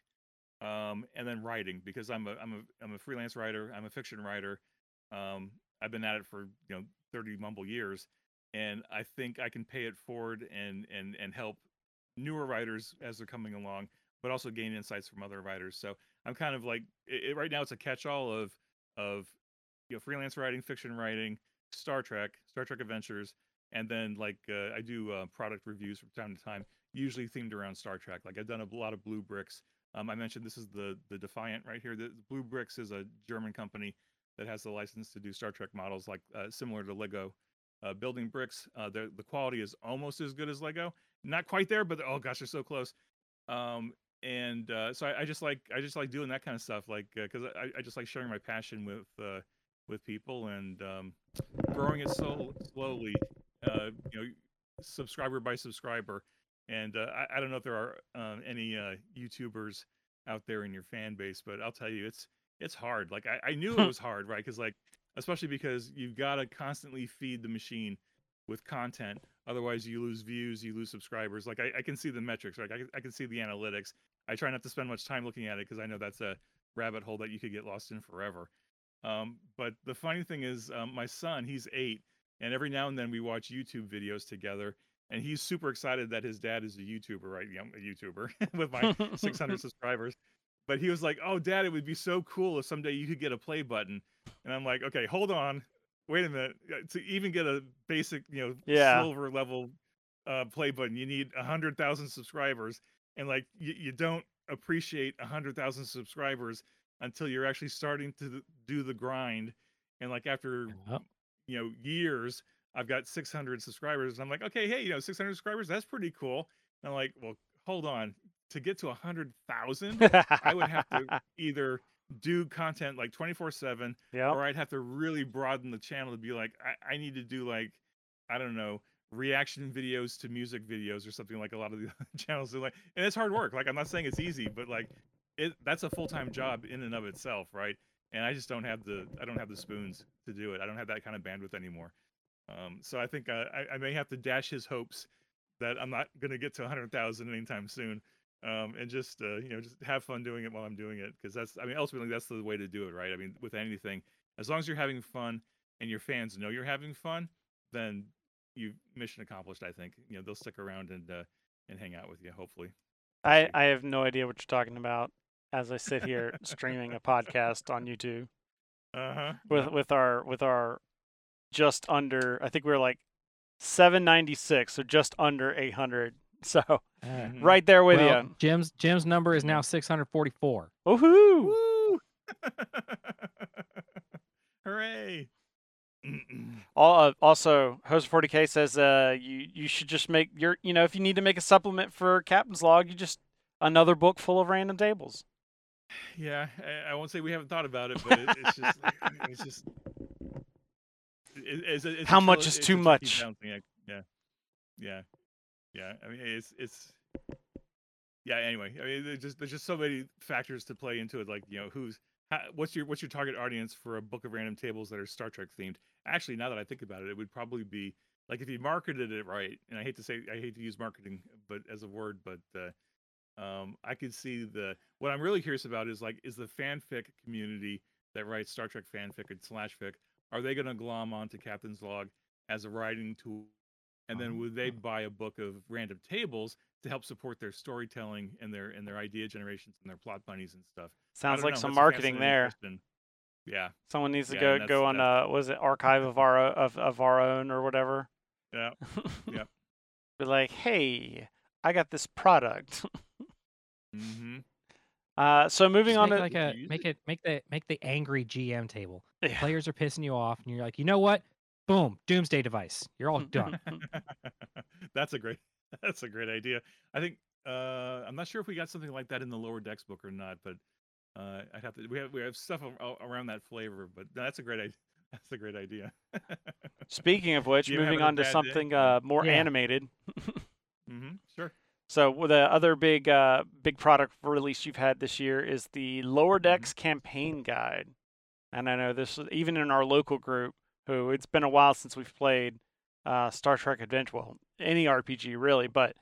um, and then writing because I'm a I'm a I'm a freelance writer. I'm a fiction writer. Um, I've been at it for you know 30 mumble years, and I think I can pay it forward and and and help newer writers as they're coming along, but also gain insights from other writers. So I'm kind of like it, right now it's a catch-all of of you know freelance writing, fiction writing, Star Trek, Star Trek Adventures, and then like uh, I do uh, product reviews from time to time, usually themed around Star Trek. Like I've done a lot of BlueBrixx. Um, I mentioned this is the the Defiant right here. The BlueBrixx is a German company that has the license to do Star Trek models, like uh, similar to Lego. Uh, building bricks, uh, the the quality is almost as good as Lego. Not quite there, but oh gosh, they're so close. Um, and uh, so I, I just like I just like doing that kind of stuff, like because I, I just like sharing my passion with with people and um, growing it so slowly, uh, you know, subscriber by subscriber. And uh, I, I don't know if there are um, any uh, YouTubers out there in your fan base, but I'll tell you, it's it's hard. Like I, I knew it was hard, right? Because like especially because you've got to constantly feed the machine with content. Otherwise, you lose views, you lose subscribers. Like I, I can see the metrics, right? I, I can see the analytics. I try not to spend much time looking at it because I know that's a rabbit hole that you could get lost in forever. Um, but the funny thing is, um, my son, he's eight, and every now and then we watch YouTube videos together, and he's super excited that his dad is a YouTuber, right? Yeah, I'm a YouTuber with my 600 subscribers. But he was like, "Oh, Dad, it would be so cool if someday you could get a play button." And I'm like, "Okay, hold on, wait a minute. Uh, To even get a basic, you know, Yeah. silver level uh, play button, you need a hundred thousand subscribers, and like you, you don't appreciate a hundred thousand subscribers until you're actually starting to do the grind. And like after you know years, I've got 600 subscribers. And I'm like, okay, hey, you know, 600 subscribers, that's pretty cool. And I'm like, well, hold on, to get to hundred thousand, I would have to either do content like 24 7 Yep. or I'd have to really broaden the channel to be like, I, I need to do like, I don't know, reaction videos to music videos or something like a lot of the channels do. Like, and it's hard work. Like, I'm not saying it's easy, but like, it that's a full time job in and of itself, right? And I just don't have the I don't have the spoons to do it. I don't have that kind of bandwidth anymore. Um, so I think uh, I, I may have to dash his hopes that I'm not going to get to 100,000 anytime soon. Um, and just uh, you know just have fun doing it while I'm doing it because that's I mean ultimately that's the way to do it right I mean with anything as long as you're having fun and your fans know you're having fun then you mission accomplished I think you know they'll stick around and uh, and hang out with you hopefully I, I have no idea what you're talking about as I sit here streaming a podcast on YouTube uh-huh with with our with our just under I think we are like 796 so just under 800 so Uh, Mhm. right there with well, you Jim's Jim's number is now 644. woohoo Woo! Hooray! All, uh, also, Host 40K says uh, you you should just make your you know if you need to make a supplement for Captain's Log, you just another book full of random tables. Yeah, I, I won't say we haven't thought about it, but it, it's just it's just it, it's it's How much is too much? Yeah, yeah, yeah. I mean, it's it's yeah. Anyway, I mean, there's just there's just so many factors to play into it. Like you know, who's how, what's your what's your target audience for a book of random tables that are Star Trek themed? Actually, now that I think about it, it would probably be like if you marketed it right. And I hate to say I hate to use marketing, but as a word, but uh, um, I could see the what I'm really curious about is like is the fanfic community that writes Star Trek fanfic and slash fic are they going to glom onto Captain's Log as a writing tool, and then would they buy a book of random tables to help support their storytelling and their and their idea generations and their plot bunnies and stuff? Sounds like know, some that's marketing there. question. Yeah, Someone needs to Yeah, go go on uh was it archive of our of of our own or whatever. yeah. Yep. Be like, hey, I got this product. Mm-hmm. uh, so moving Just on make to like a make it make the make the angry GM table. Yeah. Players are pissing you off, and you're like, you know what? Boom, doomsday device. You're all done. that's a great that's a great idea. I think uh I'm not sure if we got something like that in the lower decks book or not, but uh I'd have to we have we have stuff a- a- around that flavor, but that's a great idea. That's a great idea. Speaking of which, moving on to something uh, more Yeah. animated. mm-hmm. Sure. So the other big uh, big product release you've had this year is the Lower Mm-hmm. Decks campaign guide, and I know this even in our local group, who it's been a while since we've played uh, Star Trek Adventure. Well, any RPG really, but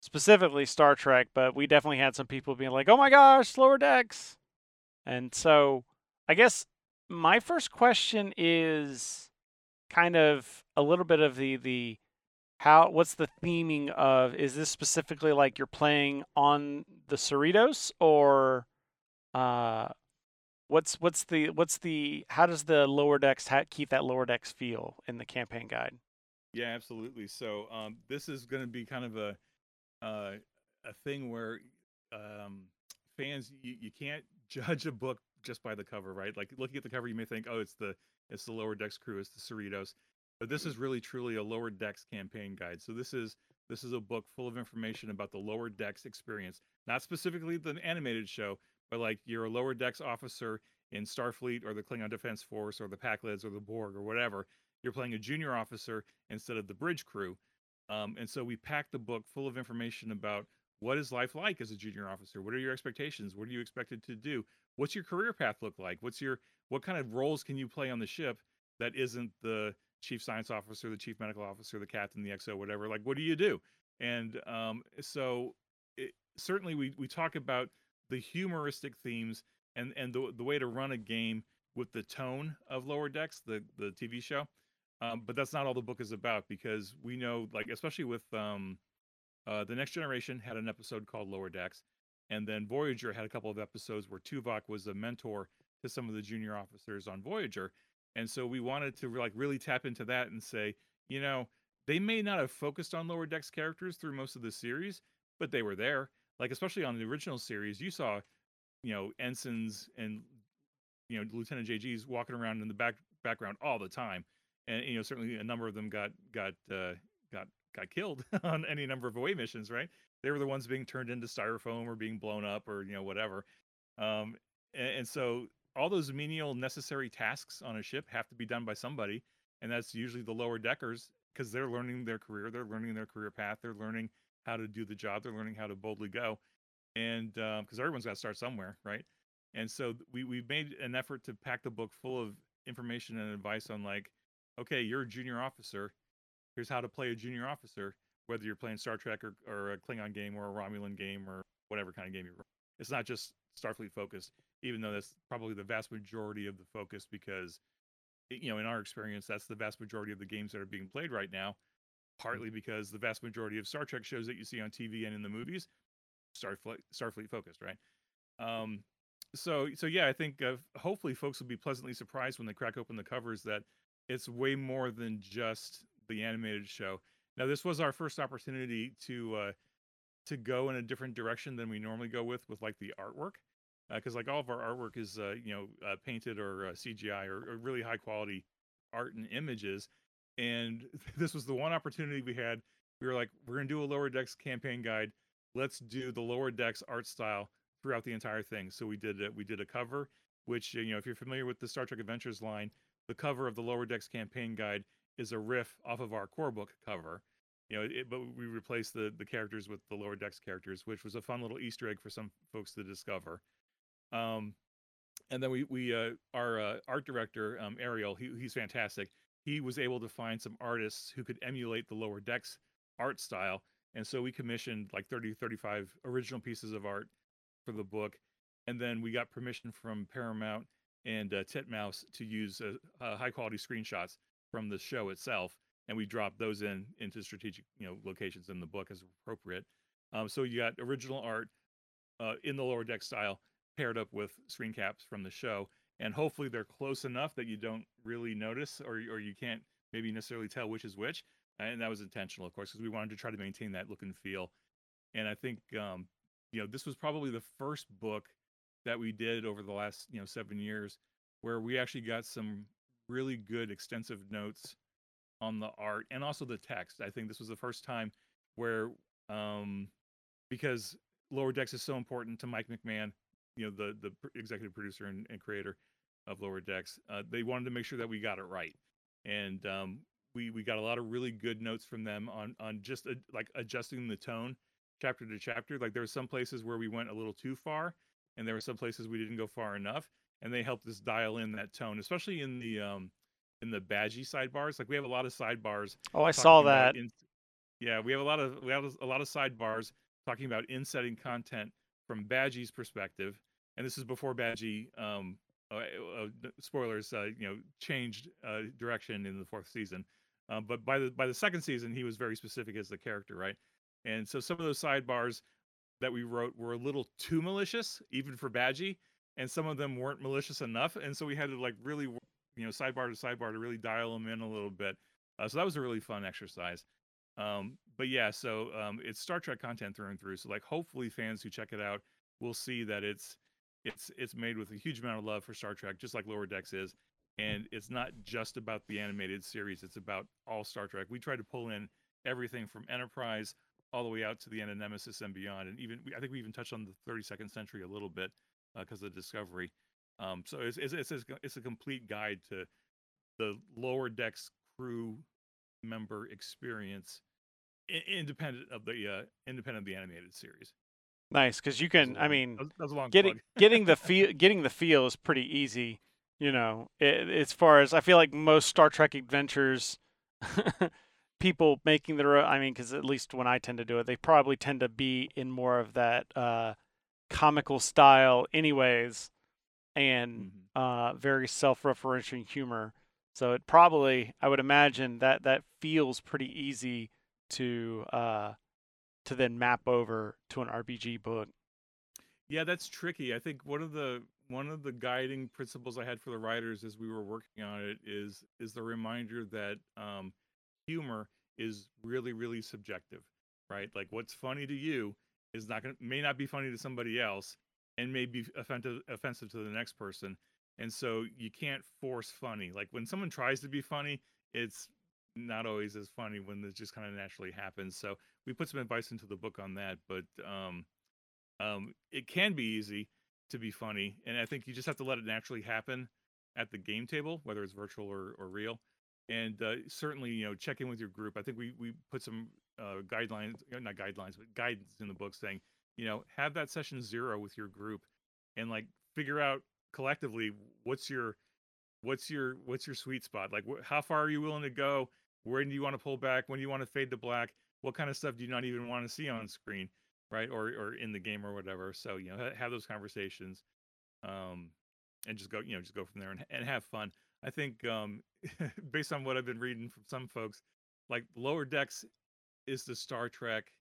specifically Star Trek. But we definitely had some people being like, "Oh my gosh, Lower Decks!" And so I guess my first question is kind of a little bit of the the how what's the theming of is this specifically like you're playing on the Cerritos or uh what's what's the what's the how does the lower decks keep that lower decks feel in the campaign guide Yeah, absolutely. So um, this is going to be kind of a uh, a thing where um, fans you, you can't judge a book just by the cover, right? Like looking at the cover, you may think, oh, it's the it's the lower decks crew, it's the Cerritos, this is really truly a lower decks campaign guide. So this is this is a book full of information about the lower decks experience, not specifically the animated show, but like you're a lower decks officer in Starfleet or the Klingon Defense Force or the Pakleds or the Borg or whatever you're playing a junior officer instead of the bridge crew. Um, and so we packed the book full of information about what is life like as a junior officer? What are your expectations? What are you expected to do? What's your career path look like? What's your what kind of roles can you play on the ship that isn't the chief science officer, the chief medical officer, the captain, the XO, whatever? Like, what do you do? And um, so it, certainly we we talk about the humoristic themes and and the the way to run a game with the tone of Lower Decks, the the TV show. Um, but that's not all the book is about because we know, like, especially with um, uh, the Next Generation had an episode called Lower Decks, and then Voyager had a couple of episodes where Tuvok was a mentor to some of the junior officers on Voyager, and so we wanted to like really tap into that and say, you know, they may not have focused on Lower Decks characters through most of the series, but they were there. Like especially on the original series, you saw, you know, ensigns and you know Lieutenant JGs walking around in the back background all the time. And you know certainly a number of them got got uh, got got killed on any number of away missions right? They were the ones being turned into styrofoam or being blown up or you know whatever. Um and, and so all those menial necessary tasks on a ship have to be done by somebody and that's usually the lower deckers because they're learning their career they're learning their career path they're learning how to do the job they're learning how to boldly go and uh, because everyone's got to start somewhere, right? And so we we made an effort to pack the book full of information and advice on like, okay, you're a junior officer. Here's how to play a junior officer, whether you're playing Star Trek or, or a Klingon game or a Romulan game or whatever kind of game you're. It's not just Starfleet focused, even though that's probably the vast majority of the focus because, you know, in our experience, that's the vast majority of the games that are being played right now. Partly because the vast majority of Star Trek shows that you see on TV and in the movies, Starfleet Starfleet focused, right? Um, so so yeah, I think uh, hopefully folks will be pleasantly surprised when they crack open the covers that it's way more than just the animated show. Now this was our first opportunity to uh, to go in a different direction than we normally go with with like the artwork because like all of our artwork is uh, you know uh, painted or uh, CGI or, or really high quality art and images and this was the one opportunity we had. We were like we're to do a lower decks campaign guide. Let's do the lower decks art style throughout the entire thing. So we did a, we did a cover which uh, you know if you're familiar with the Star Trek Adventures line the cover of the lower decks campaign guide is a riff off of our core book cover. You know it, but we replaced the the characters with the lower decks characters which was a fun little easter egg for some folks to discover um and then we we uh our uh, art director um ariel he, he's fantastic. He was able to find some artists who could emulate the lower decks art style and so we commissioned like 30 35 original pieces of art for the book and then we got permission from paramount and uh, titmouse to use uh, uh, high quality screenshots from the show itself and we dropped those in into strategic you know locations in the book as appropriate. Um, so you got original art uh, in the lower deck style paired up with screen caps from the show and hopefully they're close enough that you don't really notice or, or you can't maybe necessarily tell which is which and that was intentional of course because we wanted to try to maintain that look and feel. And i think um, you know this was probably the first book that we did over the last you know seven years where we actually got some really good extensive notes on the art and also the text. I think this was the first time where um because lower decks is so important to mike mcmahan you know the the executive producer and, and creator of lower decks uh, they wanted to make sure that we got it right. And um we we got a lot of really good notes from them on on just a, like adjusting the tone chapter to chapter. Like there were some places where we went a little too far and there were some places we didn't go far enough and they helped us dial in that tone especially in the um in the badgey sidebars. Like we have a lot of sidebars Oh, I saw that. in- yeah, we have a lot of we have a lot of sidebars talking about in-setting content from Badgey's perspective, and this is before Badgey, um, uh, uh, uh, spoilers, uh, you know, changed uh, direction in the fourth season. Um, but by the by the second season, he was very specific as the character, right? And so some of those sidebars that we wrote were a little too malicious, even for Badgey, and some of them weren't malicious enough, and so we had to like really, you know, sidebar to sidebar to really dial them in a little bit. Uh, so that was a really fun exercise. Um, but yeah, so um, it's Star Trek content through and through. So like, hopefully, fans who check it out will see that it's it's it's made with a huge amount of love for Star Trek, just like Lower Decks is. And it's not just about the animated series; it's about all Star Trek. We try to pull in everything from Enterprise all the way out to the end of Nemesis and beyond. And even I think we even touched on the 32nd century a little bit because of Discovery. Um, so it's it's it's a, it's a complete guide to the Lower Decks crew member experience independent of the uh independent of the animated series Nice, because you can. I mean, that was, that was getting getting the feel getting the feel is pretty easy you know i as far as i feel like most star trek adventures people making their own i mean because at least when i tend to do it they probably tend to be in more of that uh comical style anyways and Mhm. uh very self-referential humor so it probably i would imagine that that feels pretty easy to uh to then map over to an rpg book Yeah, that's tricky. I think one of the one of the guiding principles I had for the writers as we were working on it is is the reminder that um, humor is really really subjective, right? Like what's funny to you is not to may not be funny to somebody else, and may be offensive offensive to the next person. And so you can't force funny. Like when someone tries to be funny, it's not always as funny when it just kind of naturally happens. So we put some advice into the book on that, but um, um, it can be easy to be funny, and I think you just have to let it naturally happen at the game table, whether it's virtual or, or real. And uh, certainly, you know, check in with your group. I think we we put some uh, guidelines, not guidelines, but guidance in the book saying you know, have that session zero with your group, and like figure out collectively what's your what's your what's your sweet spot like wh- how far are you willing to go where do you want to pull back when do you want to fade to black what kind of stuff do you not even want to see on screen right or or in the game or whatever so you know have those conversations um and just go you know just go from there and, and have fun i think um based on what i've been reading from some folks like lower decks is the star trek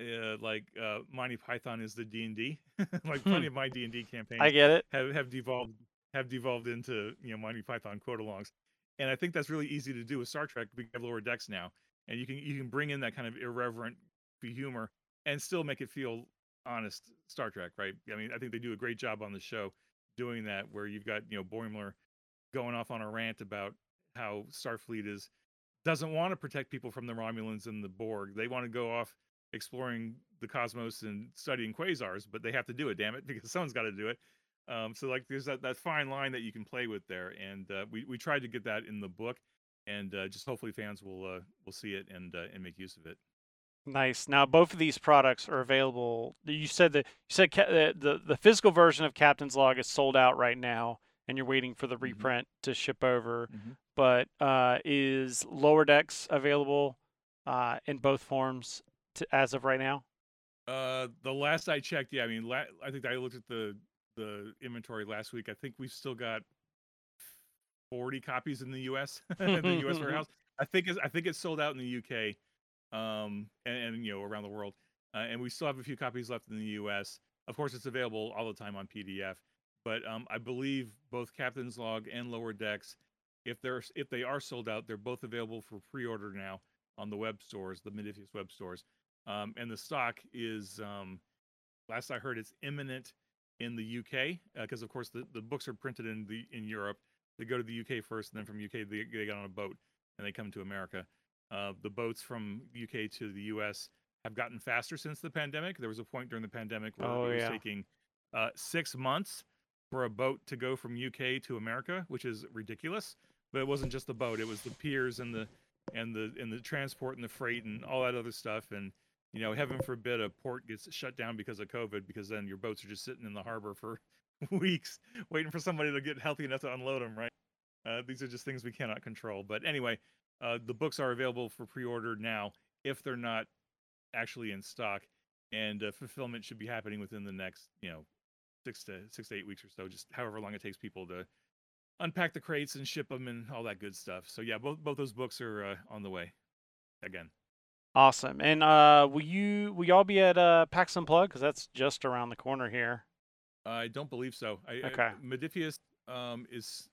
uh, like uh monty python is the d&d like plenty of my d&d campaigns I get it. have have devolved have devolved into you know Monty Python quote alongs, and I think that's really easy to do with Star Trek. We have lower decks now, and you can you can bring in that kind of irreverent humor and still make it feel honest Star Trek, right? I mean, I think they do a great job on the show doing that, where you've got you know Boimler going off on a rant about how Starfleet is doesn't want to protect people from the Romulans and the Borg. They want to go off exploring the cosmos and studying quasars, but they have to do it, damn it, because someone's got to do it. Um, so like there's that, that fine line that you can play with there, and uh, we we tried to get that in the book, and uh, just hopefully fans will uh, will see it and uh, and make use of it. Nice. Now both of these products are available. You said that you said ca- the, the the physical version of Captain's Log is sold out right now, and you're waiting for the Mhm. reprint to ship over. Mhm. But uh, is Lower Decks available uh, in both forms to, as of right now? Uh, the last I checked, yeah, I mean, la- I think I looked at the the inventory last week. I think we've still got forty copies in the U.S. in the U.S. warehouse. I think it's, I think it's sold out in the U.K. Um, and, and you know around the world, uh, and we still have a few copies left in the U.S. Of course, it's available all the time on PDF. But um, I believe both Captain's Log and Lower Decks, if they're if they are sold out, they're both available for pre-order now on the web stores, the Modiphius web stores. Um, and the stock is, um, last I heard, it's imminent in the UK because, of course, the, the books are printed in the in Europe. They go to the UK first, and then from UK they, they get on a boat and they come to America. Uh, the boats from UK to the US have gotten faster since the pandemic. There was a point during the pandemic where Oh, it was yeah. taking uh, six months for a boat to go from UK to America, which is ridiculous. But it wasn't just the boat; it was the piers and the and the and the transport and the freight and all that other stuff. And you know, heaven forbid a port gets shut down because of COVID, because then your boats are just sitting in the harbor for weeks waiting for somebody to get healthy enough to unload them. Right? Uh, these are just things we cannot control. But anyway, uh, the books are available for pre-order now if they're not actually in stock, and uh, fulfillment should be happening within the next you know six to six to eight weeks or so, just however long it takes people to unpack the crates and ship them and all that good stuff. So yeah, both both those books are uh, on the way. Again, Awesome. And uh, will you will y'all be at uh, PAX Unplugged? Because that's just around the corner here. I don't believe so. I, Okay. I, Modiphius um, is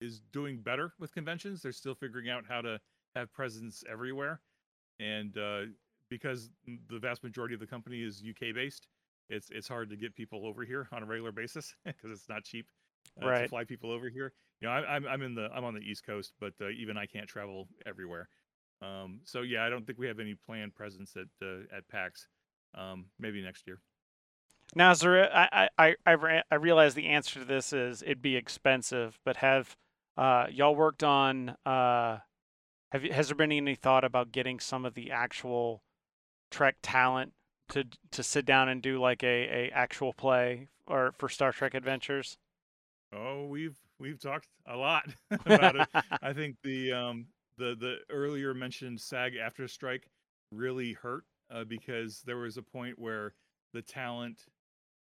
is doing better with conventions. They're still figuring out how to have presence everywhere, and uh, because the vast majority of the company is UK based, it's it's hard to get people over here on a regular basis because it's not cheap uh, to fly people over here. You know, I, I'm I'm in the I'm on the East Coast, but uh, even I can't travel everywhere. Um, so yeah, I don't think we have any planned presence at uh, at PAX. Um, maybe next year. Now, is there? a- I I I I realize the answer to this is it'd be expensive, but have uh, y'all worked on? Uh, have you, has there been any thought about getting some of the actual Trek talent to to sit down and do like a, a actual play or for Star Trek Adventures? Oh, we've we've talked a lot about it. I think the um the the earlier mentioned SAG-AFTRA strike really hurt uh, because there was a point where the talent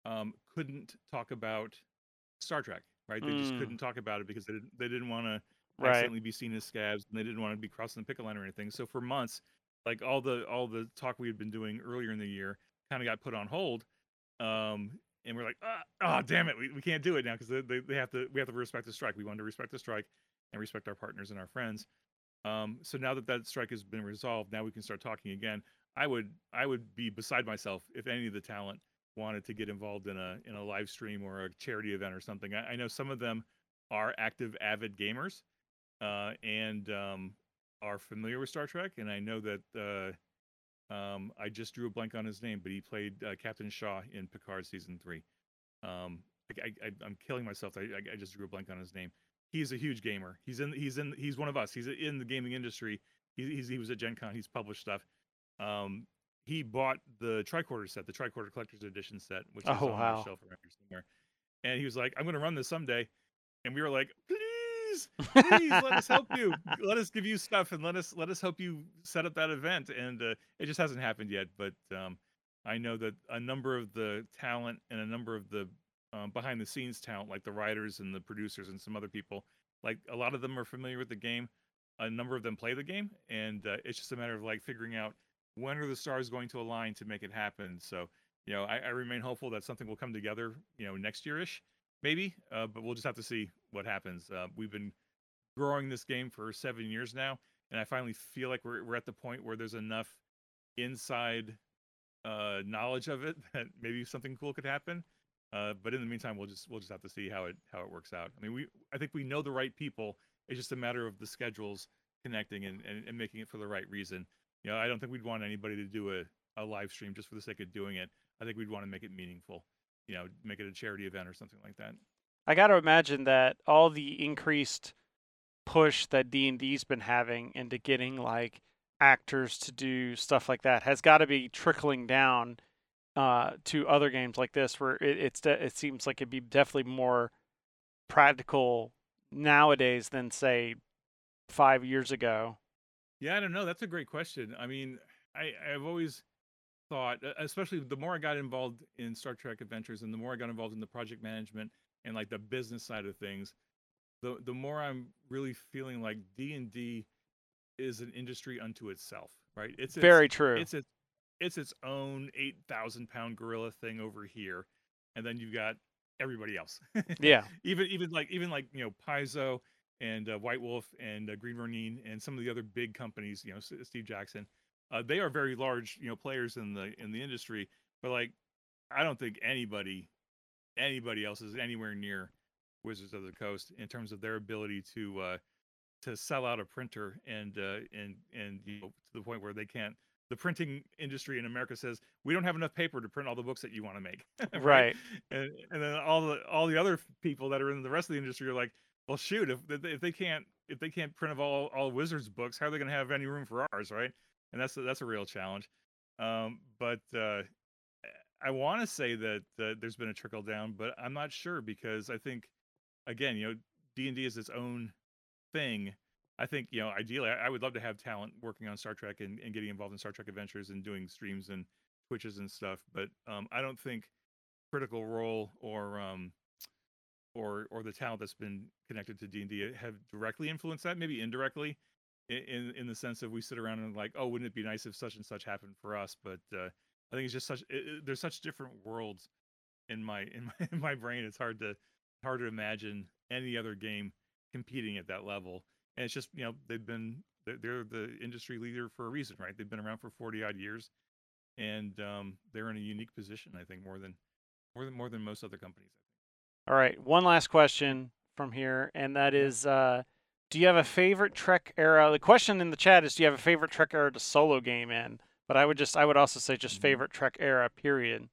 um couldn't talk about Star Trek, right? They just Mm. couldn't talk about it because they didn't they didn't want to Right. accidentally be seen as scabs and they didn't want to be crossing the picket line or anything. So for months, like all the all the talk we had been doing earlier in the year kind of got put on hold. Um and we're like, ah, oh damn it, we, we can't do it now because they, they, they have to we have to respect the strike. We wanted to respect the strike and respect our partners and our friends. Um, so now that that strike has been resolved, now we can start talking again. I would I would be beside myself if any of the talent wanted to get involved in a in a live stream or a charity event or something. I, I know some of them are active avid gamers uh, and um, are familiar with Star Trek, and I know that uh, um, I just drew a blank on his name, but he played uh, Captain Shaw in Picard season three. Um, I, I'm killing myself. I, I, I just drew a blank on his name. He's a huge gamer. He's in. He's in. He's one of us. He's in the gaming industry. He, he's, he was at Gen Con. He's published stuff. Um, he bought the tricorder set, the tricorder collector's edition set, which is Oh, on wow. my shelf around here somewhere. And he was like, "I'm going to run this someday," and we were like, "Please, please let us help you. Let us give you stuff, and let us let us help you set up that event." And uh, it just hasn't happened yet, but um, I know that a number of the talent and a number of the um, behind the scenes talent, like the writers and the producers and some other people, like a lot of them are familiar with the game. A number of them play the game, and uh, it's just a matter of like figuring out when are the stars going to align to make it happen. So, you know, I, I remain hopeful that something will come together, you know, next year ish, maybe. Uh, but we'll just have to see what happens. Uh, we've been growing this game for seven years now, and I finally feel like we're we're at the point where there's enough inside uh, knowledge of it that maybe something cool could happen. Uh, but in the meantime, we'll just we'll just have to see how it how it works out. I mean, we I think we know the right people. It's just a matter of the schedules connecting and, and, and making it for the right reason. You know, I don't think we'd want anybody to do a, a live stream just for the sake of doing it. I think we'd want to make it meaningful. You know, make it a charity event or something like that. I got to imagine that all the increased push that D&D's been having into getting like actors to do stuff like that has got to be trickling down uh, to other games like this where it, it's de- it seems like it'd be definitely more practical nowadays than say 5 years ago. Yeah, I don't know. That's a great question. I mean, I, I've always thought, especially the more I got involved in Star Trek Adventures and the more I got involved in the project management and like the business side of things, the the more I'm really feeling like D and D is an industry unto itself, right? It's its- Very true. It's its it's its own eight thousand pound gorilla thing over here, and then you've got everybody else. Yeah. even even like even like you know Paizo and uh, White Wolf and uh, Green Ronin and some of the other big companies, you know S- Steve Jackson, uh, they are very large you know players in the in the industry. But like, I don't think anybody anybody else is anywhere near Wizards of the Coast in terms of their ability to uh, to sell out a printer and uh, and and you know, to the point where they can't. The printing industry in America says we don't have enough paper to print all the books that you want to make. Right. And, and then all the all the other people that are in the rest of the industry are like, well, shoot, if they- if they can't if they can't print of all all Wizards books, how are they going to have any room for ours, right? And that's a, that's a real challenge. Um, but uh, I want to say that uh, there's been a trickle down, but I'm not sure because I think again, you know, D and D is its own thing. I think you know, ideally, I, I would love to have talent working on Star Trek and, and getting involved in Star Trek Adventures and doing streams and Twitches and stuff. But um, I don't think Critical Role or um, or or the talent that's been connected to D and D have directly influenced that. Maybe indirectly, in in the sense of we sit around and like, oh, wouldn't it be nice if such and such happened for us? But uh, I think it's just such it, there's such different worlds in my in my in my brain. It's hard to hard to imagine any other game competing at that level. And it's just you know they've been they're, they're the industry leader for a reason, right? They've been around for forty odd years, and um, they're in a unique position. I think more than more than more than most other companies. All right, one last question from here, and that is, uh, do you have a favorite Trek era? The question in the chat is, do you have a favorite Trek era to solo game in? But I would just, I would also say just Mhm. favorite Trek era. Period.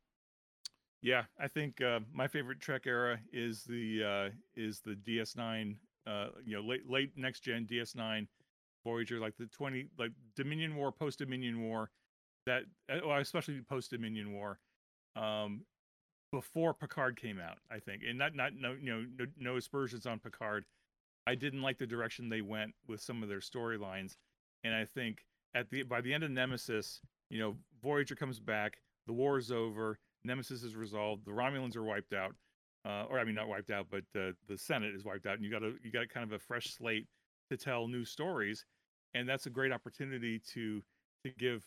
Yeah, I think uh, my favorite Trek era is the uh, is the DS9. Uh, you know, late late next gen DS9 Voyager, like the 20 like Dominion War, post Dominion War. That uh, well, especially post Dominion War. Um, before Picard came out, I think, and not not no you know no, no aspersions on Picard. I didn't like the direction they went with some of their storylines, and I think at the by the end of Nemesis, you know, Voyager comes back, the war is over, Nemesis is resolved, the Romulans are wiped out, uh, or I mean not wiped out, but uh, the Senate is wiped out, and you got a you got kind of a fresh slate to tell new stories, and that's a great opportunity to to give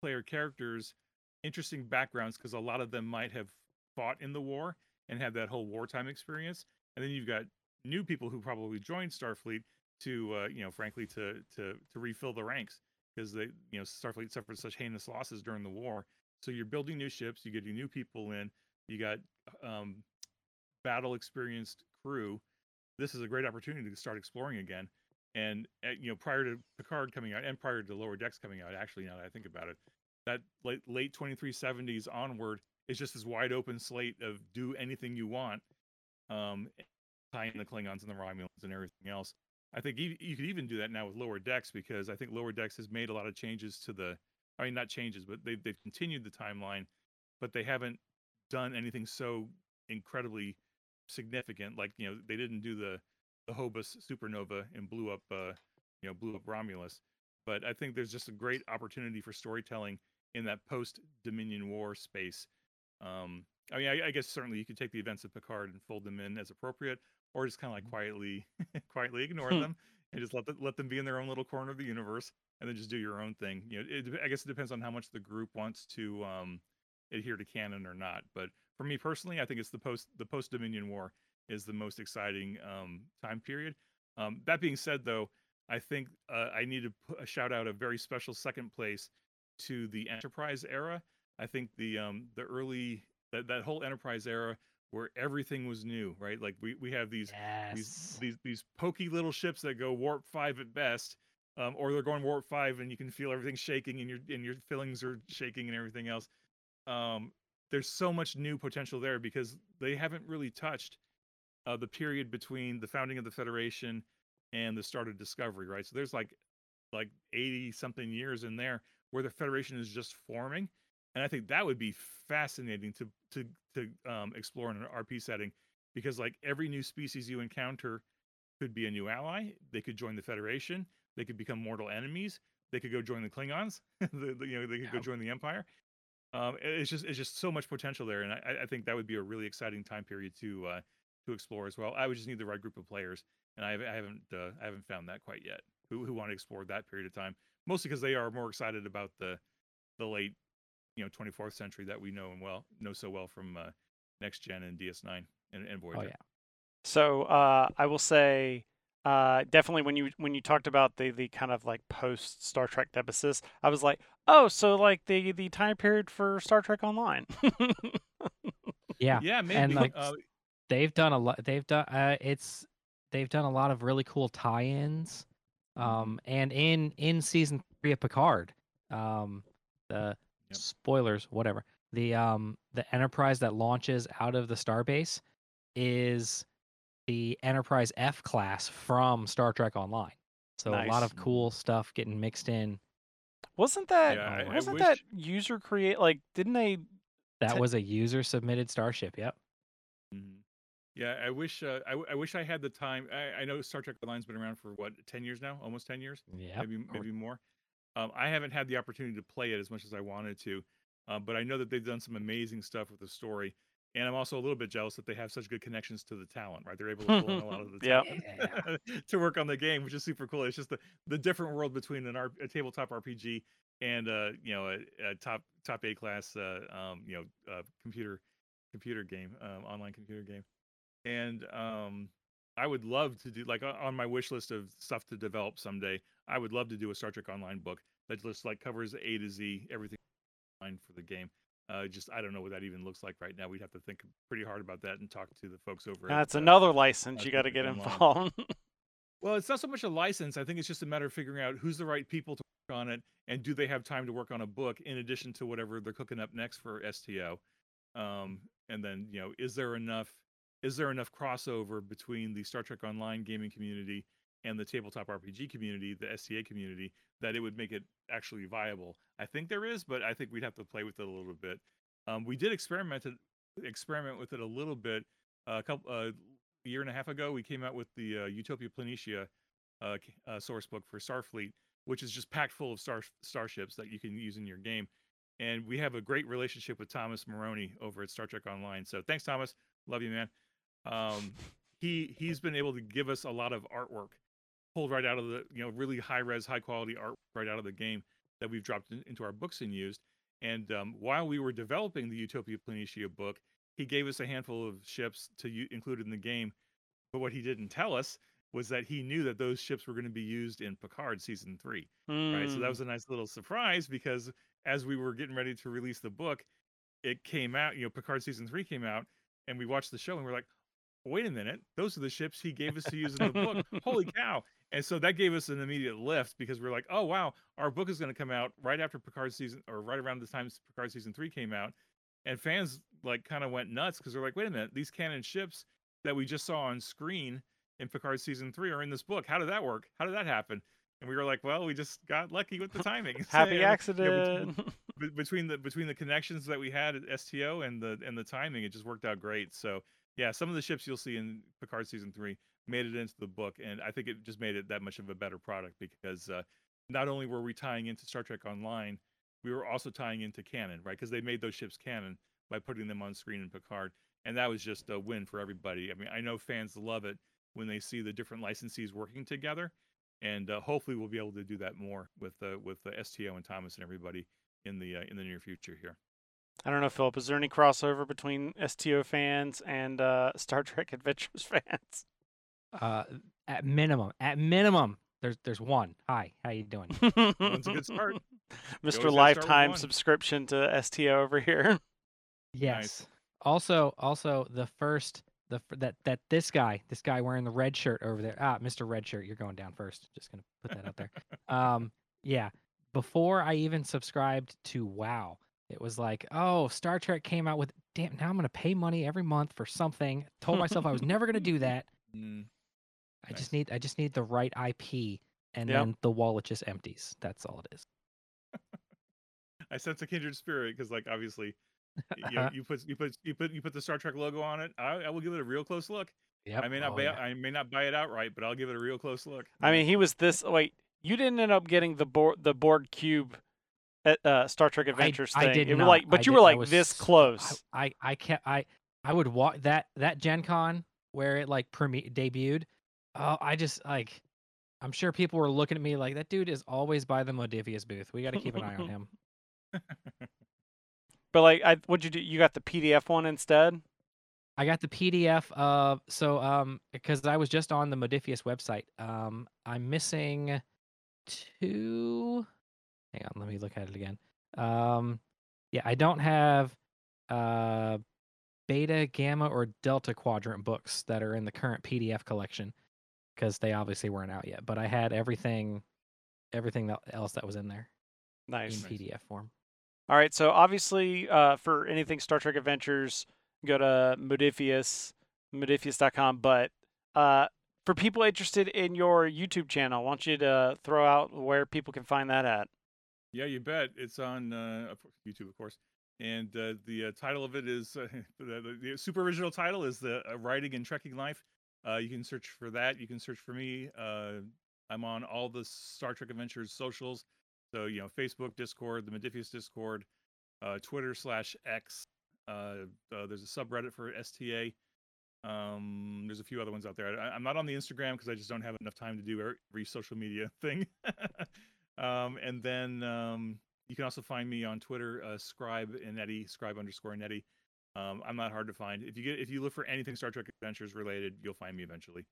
player characters interesting backgrounds because a lot of them might have fought in the war and had that whole wartime experience, and then you've got new people who probably joined Starfleet to uh, you know frankly to to to refill the ranks because they you know Starfleet suffered such heinous losses during the war. So you're building new ships, you're getting new people in, you got um, battle experienced crew. This is a great opportunity to start exploring again. And uh, you know, prior to Picard coming out and prior to the Lower Decks coming out, actually, now that I think about it, that late late 2370s onward is just this wide open slate of do anything you want, um, in the Klingons and the Romulans and everything else. I think you, you could even do that now with Lower Decks because I think Lower Decks has made a lot of changes to the I mean, not changes, but they've they've continued the timeline, but they haven't done anything so incredibly significant. Like you know, they didn't do the the Hobus supernova and blew up uh, you know blew up Romulus. But I think there's just a great opportunity for storytelling in that post Dominion War space. Um, I mean, I, I guess certainly you could take the events of Picard and fold them in as appropriate, or just kind of like quietly quietly ignore them and just let them, let them be in their own little corner of the universe, and then just do your own thing. You know, it, I guess it depends on how much the group wants to um, adhere to canon or not. But for me personally, I think it's the post the post Dominion War is the most exciting um, time period. Um, that being said, though, I think uh, I need to put a shout out a very special second place to the Enterprise era. I think the um, the early that, that whole Enterprise era where everything was new, right? Like we, we have these Yes. these these these pokey little ships that go warp five at best, um, or they're going warp five and you can feel everything shaking and your and your fillings are shaking and everything else. Um, there's so much new potential there because they haven't really touched uh, the period between the founding of the Federation and the start of Discovery, right? So there's like like 80 something years in there where the Federation is just forming, and I think that would be fascinating to to to um, explore in an RP setting because like every new species you encounter could be a new ally. They could join the Federation. They could become mortal enemies. They could go join the Klingons. the, the- you know, they could go join the Empire. Um, it's just it's just so much potential there, and I, I think that would be a really exciting time period to uh, to explore as well. I would just need the right group of players, and I haven't I haven't, uh, I haven't found that quite yet. Who who want to explore that period of time? Mostly because they are more excited about the the late you know 24th century that we know and well know so well from uh, next gen and DS9 and, and Voyager. Oh yeah. So uh, I will say uh, definitely when you when you talked about the the kind of like post Star Trek nemesis, I was like, oh, so like the the time period for Star Trek Online. Yeah. Yeah, maybe. And like, uh, They've done a lot. They've done. Uh, it's. They've done a lot of really cool tie-ins. Mm-hmm. Um, and in in season three of Picard, um, the Yep. spoilers, whatever. The um the Enterprise that launches out of the starbase is the Enterprise F class from Star Trek Online. So a lot of cool stuff getting mixed in. wasn't that Yeah, I- I wasn't wish- that user create like didn't they? That Te- was a user submitted starship. Yep. Mhm. Yeah, I wish uh, I, w- I wish I had the time. I, I know Star Trek Online's been around for what ten years now, almost ten years, Yeah, maybe maybe more. Um, I haven't had the opportunity to play it as much as I wanted to, uh, but I know that they've done some amazing stuff with the story, and I'm also a little bit jealous that they have such good connections to the talent. Right, they're able to pull in a lot of the talent to work on the game, which is super cool. It's just the the different world between an R- a tabletop RPG and uh you know a, a top top A class uh um you know uh, computer computer game um, online computer game and um i would love to do like on my wish list of stuff to develop someday i would love to do a star trek online book that just like covers a to z everything online for the game uh just i don't know what that even looks like right now we'd have to think pretty hard about that and talk to the folks over at, That's uh, another license uh, you got to get Online. involved. well, it's not so much a license. I think it's just a matter of figuring out who's the right people to work on it, and do they have time to work on a book in addition to whatever they're cooking up next for STO. Um, and then you know, is there enough? Is there enough crossover between the Star Trek Online gaming community and the tabletop RPG community, the STA community, that it would make it actually viable? I think there is, but I think we'd have to play with it a little bit. Um, we did experiment experiment with it a little bit a couple uh, a year and a half ago. We came out with the uh, Utopia Planitia uh, uh, source book for Starfleet, which is just packed full of star starships that you can use in your game. And we have a great relationship with Thomas Marrone over at Star Trek Online. So thanks, Thomas. Love you, man. Um, he he's been able to give us a lot of artwork pulled right out of the you know really high res, high quality art right out of the game that we've dropped in, into our books and used. And um, while we were developing the Utopia Planitia book, he gave us a handful of ships to u- include in the game. But what he didn't tell us was that he knew that those ships were going to be used in Picard season three. Right. So that Mm. was a nice little surprise because as we were getting ready to release the book, it came out, you know, Picard season three came out, and we watched the show and we're like, wait a minute, those are the ships he gave us to use in the book. Holy cow. And so that gave us an immediate lift because we're like, oh wow, our book is going to come out right after Picard season or right around the time Picard season three came out. And fans like kind of went nuts because they're like, wait a minute, these canon ships that we just saw on screen in Picard season three are in this book. How did that work? How did that happen? and we were like, well, we just got lucky with the timing. Happy you know, you know, accident. between, between the between the connections that we had at STO and the and the timing, it just worked out great. So yeah, some of the ships you'll see in Picard season three made it into the book, and I think it just made it that much of a better product because uh, not only were we tying into Star Trek Online, we were also tying into canon, right? Because they made those ships canon by putting them on screen in Picard, and that was just a win for everybody. I mean, I know fans love it when they see the different licensees working together, and uh, hopefully we'll be able to do that more with uh, with uh, STO and Thomas and everybody in the uh, in the near future here. I don't know, Philip. Is there any crossover between STO fans and uh, Star Trek Adventures fans? Uh, at minimum, at minimum, there's there's one. Hi, how you doing? One's a good start. Mr. always gotta start with Lifetime subscription to STO over here. Yes. Also, also the first the that that this guy, this guy wearing the red shirt over there. Ah, Mr. Red Shirt, you're going down first. Just gonna put that out there. Um, yeah. Before I even subscribed to WoW, it was like, oh, Star Trek came out with. Damn, now I'm gonna pay money every month for something. Told myself I was never gonna do that. Mm, I just need I just need the right IP, and Yep. then the wallet just empties. That's all it is. I sense a kindred spirit because, like, obviously, you, know, you put you put you put you put the Star Trek logo on it. I, I will give it a real close look. Yep. I may not Oh, buy yeah. I may not buy it outright, but I'll give it a real close look. I mean, he was this. Wait, you didn't end up getting the board the board cube at uh, Star Trek Adventures I, thing. I did It not. like, but I you did- were like was this close. I, I, I can't. I, I would walk that that Gen Con where it like premi- debuted. Oh, I just like. I'm sure people were looking at me like that dude is always by the Modiphius booth. We got to keep an eye on him. But like, I what'd you do? You got the PDF one instead. I got the PDF of so um because I was just on the Modiphius website. Um, I'm missing two. Hang on, let me look at it again. Um, yeah, I don't have uh beta, gamma, or delta quadrant books that are in the current PDF collection because they obviously weren't out yet. But I had everything, everything else that was in there in Nice. PDF form. All right. So obviously, uh, for anything Star Trek Adventures, go to Modiphius, modiphius.com. But uh, for people interested in your YouTube channel, I want you to throw out where people can find that at. Yeah, you bet. It's on uh, YouTube, of course. And uh, the uh, title of it is the, the, super original title is the uh, Writing and Trekking Life. Uh, you can search for that. You can search for me. Uh, I'm on all the Star Trek Adventures socials. So you know, Facebook, Discord, the Modiphius Discord, Twitter slash X. There's a subreddit for STA. Um, there's a few other ones out there. I, I'm not on the Instagram because I just don't have enough time to do every, every social media thing. Um, and then um, you can also find me on Twitter, uh, Scribe and Eddie, Scribe underscore Netty. Um, I'm not hard to find. If you get if you look for anything Star Trek Adventures related, you'll find me eventually.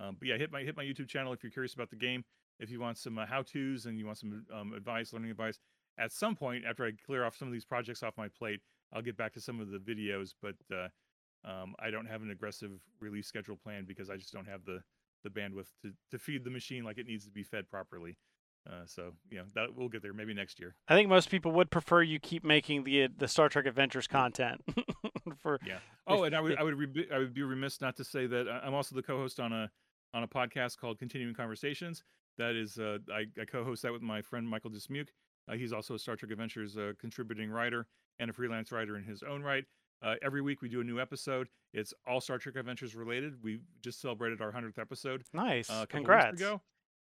Um, but yeah, hit my hit my YouTube channel if you're curious about the game. If you want some uh, how tos and you want some um, advice, learning advice. At some point, after I clear off some of these projects off my plate, I'll get back to some of the videos. But uh, um, I don't have an aggressive release schedule plan because I just don't have the the bandwidth to to feed the machine like it needs to be fed properly. Uh, so you know that we'll get there maybe next year. I think most people would prefer you keep making the the Star Trek Adventures content. for Yeah. Oh, and I would I would re- I would be remiss not to say that I- I'm also the co-host on a on a podcast called Continuing Conversations. That is, uh, I, I co-host that with my friend Michael Dismuke. Uh, he's also a Star Trek Adventures uh, contributing writer and a freelance writer in his own right. Uh, every week we do a new episode. It's all Star Trek Adventures related. We just celebrated our hundredth episode nice, uh, congrats. ago.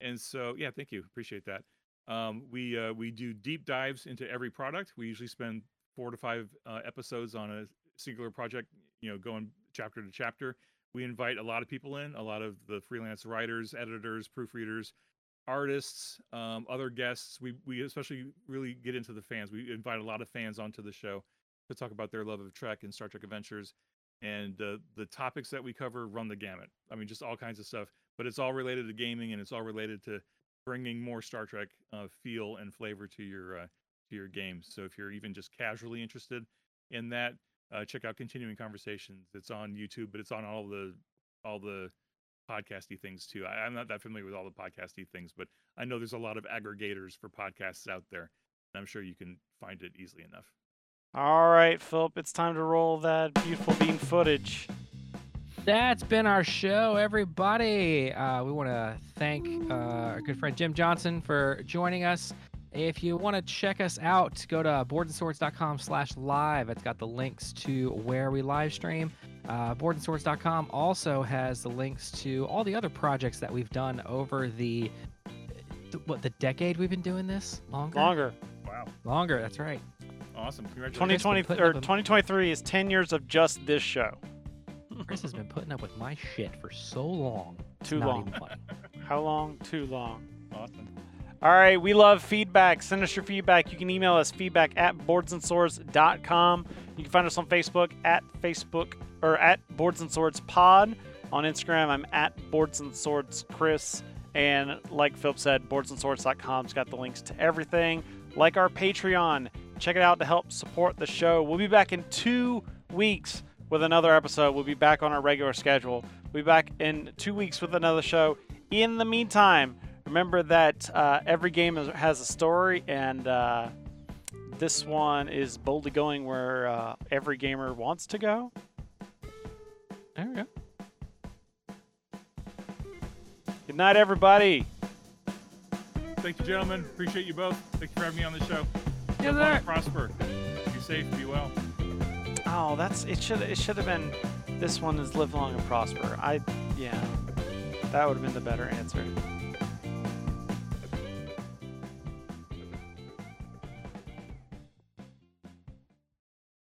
And so, yeah, thank you, appreciate that. Um, we uh, we do deep dives into every product. We usually spend four to five uh, episodes on a singular project. You know, going chapter to chapter. We invite a lot of people in, a lot of the freelance writers, editors, proofreaders, artists, um, other guests. We we especially really get into the fans. We invite a lot of fans onto the show to talk about their love of Trek and Star Trek Adventures. And uh, the topics that we cover run the gamut. I mean, just all kinds of stuff but it's all related to gaming and it's all related to bringing more Star Trek uh, feel and flavor to your uh, to your games. So if you're even just casually interested in that, uh, check out Continuing Conversations. It's on YouTube, but it's on all the all the podcasty things too. I, I'm not that familiar with all the podcasty things, but I know there's a lot of aggregators for podcasts out there, and I'm sure you can find it easily enough. All right, Philip, it's time to roll that beautiful bean footage. That's been our show, everybody. Uh, we want to thank uh, our good friend Jim Johnson for joining us. If you want to check us out, go to boardsandswords.com slash live. It's got the links to where we live stream. Uh, boardandswords.com also has the links to all the other projects that we've done over the, th- what, the decade we've been doing this? Longer? Longer. Wow. Longer, that's right. Awesome. Congratulations. 2020 or 2023 is 10 years of just this show. Chris has been putting up with my shit for so long. Too not long. even funny. How long? Too long. Awesome. All right, we love feedback. Send us your feedback. You can email us feedback at boardsandswords.com. You can find us on Facebook at Facebook or at Boards and Swords Pod. On Instagram, I'm at Boards and Swords Chris. And like Philip said, boardsandswords.com's got the links to everything. Like our Patreon, check it out to help support the show. We'll be back in two weeks with another episode. We'll be back on our regular schedule. We'll be back in two weeks with another show. In the meantime, remember that uh, every game is, has a story, and uh, this one is boldly going where uh, every gamer wants to go. There we go. Good night, everybody. Thank you, gentlemen. Appreciate you both. Thank you for having me on the show. Yeah, Live long there. and prosper. Be safe. Be well. Oh, that's it. Should it should have been. This one is live long and prosper. I yeah, that would have been the better answer.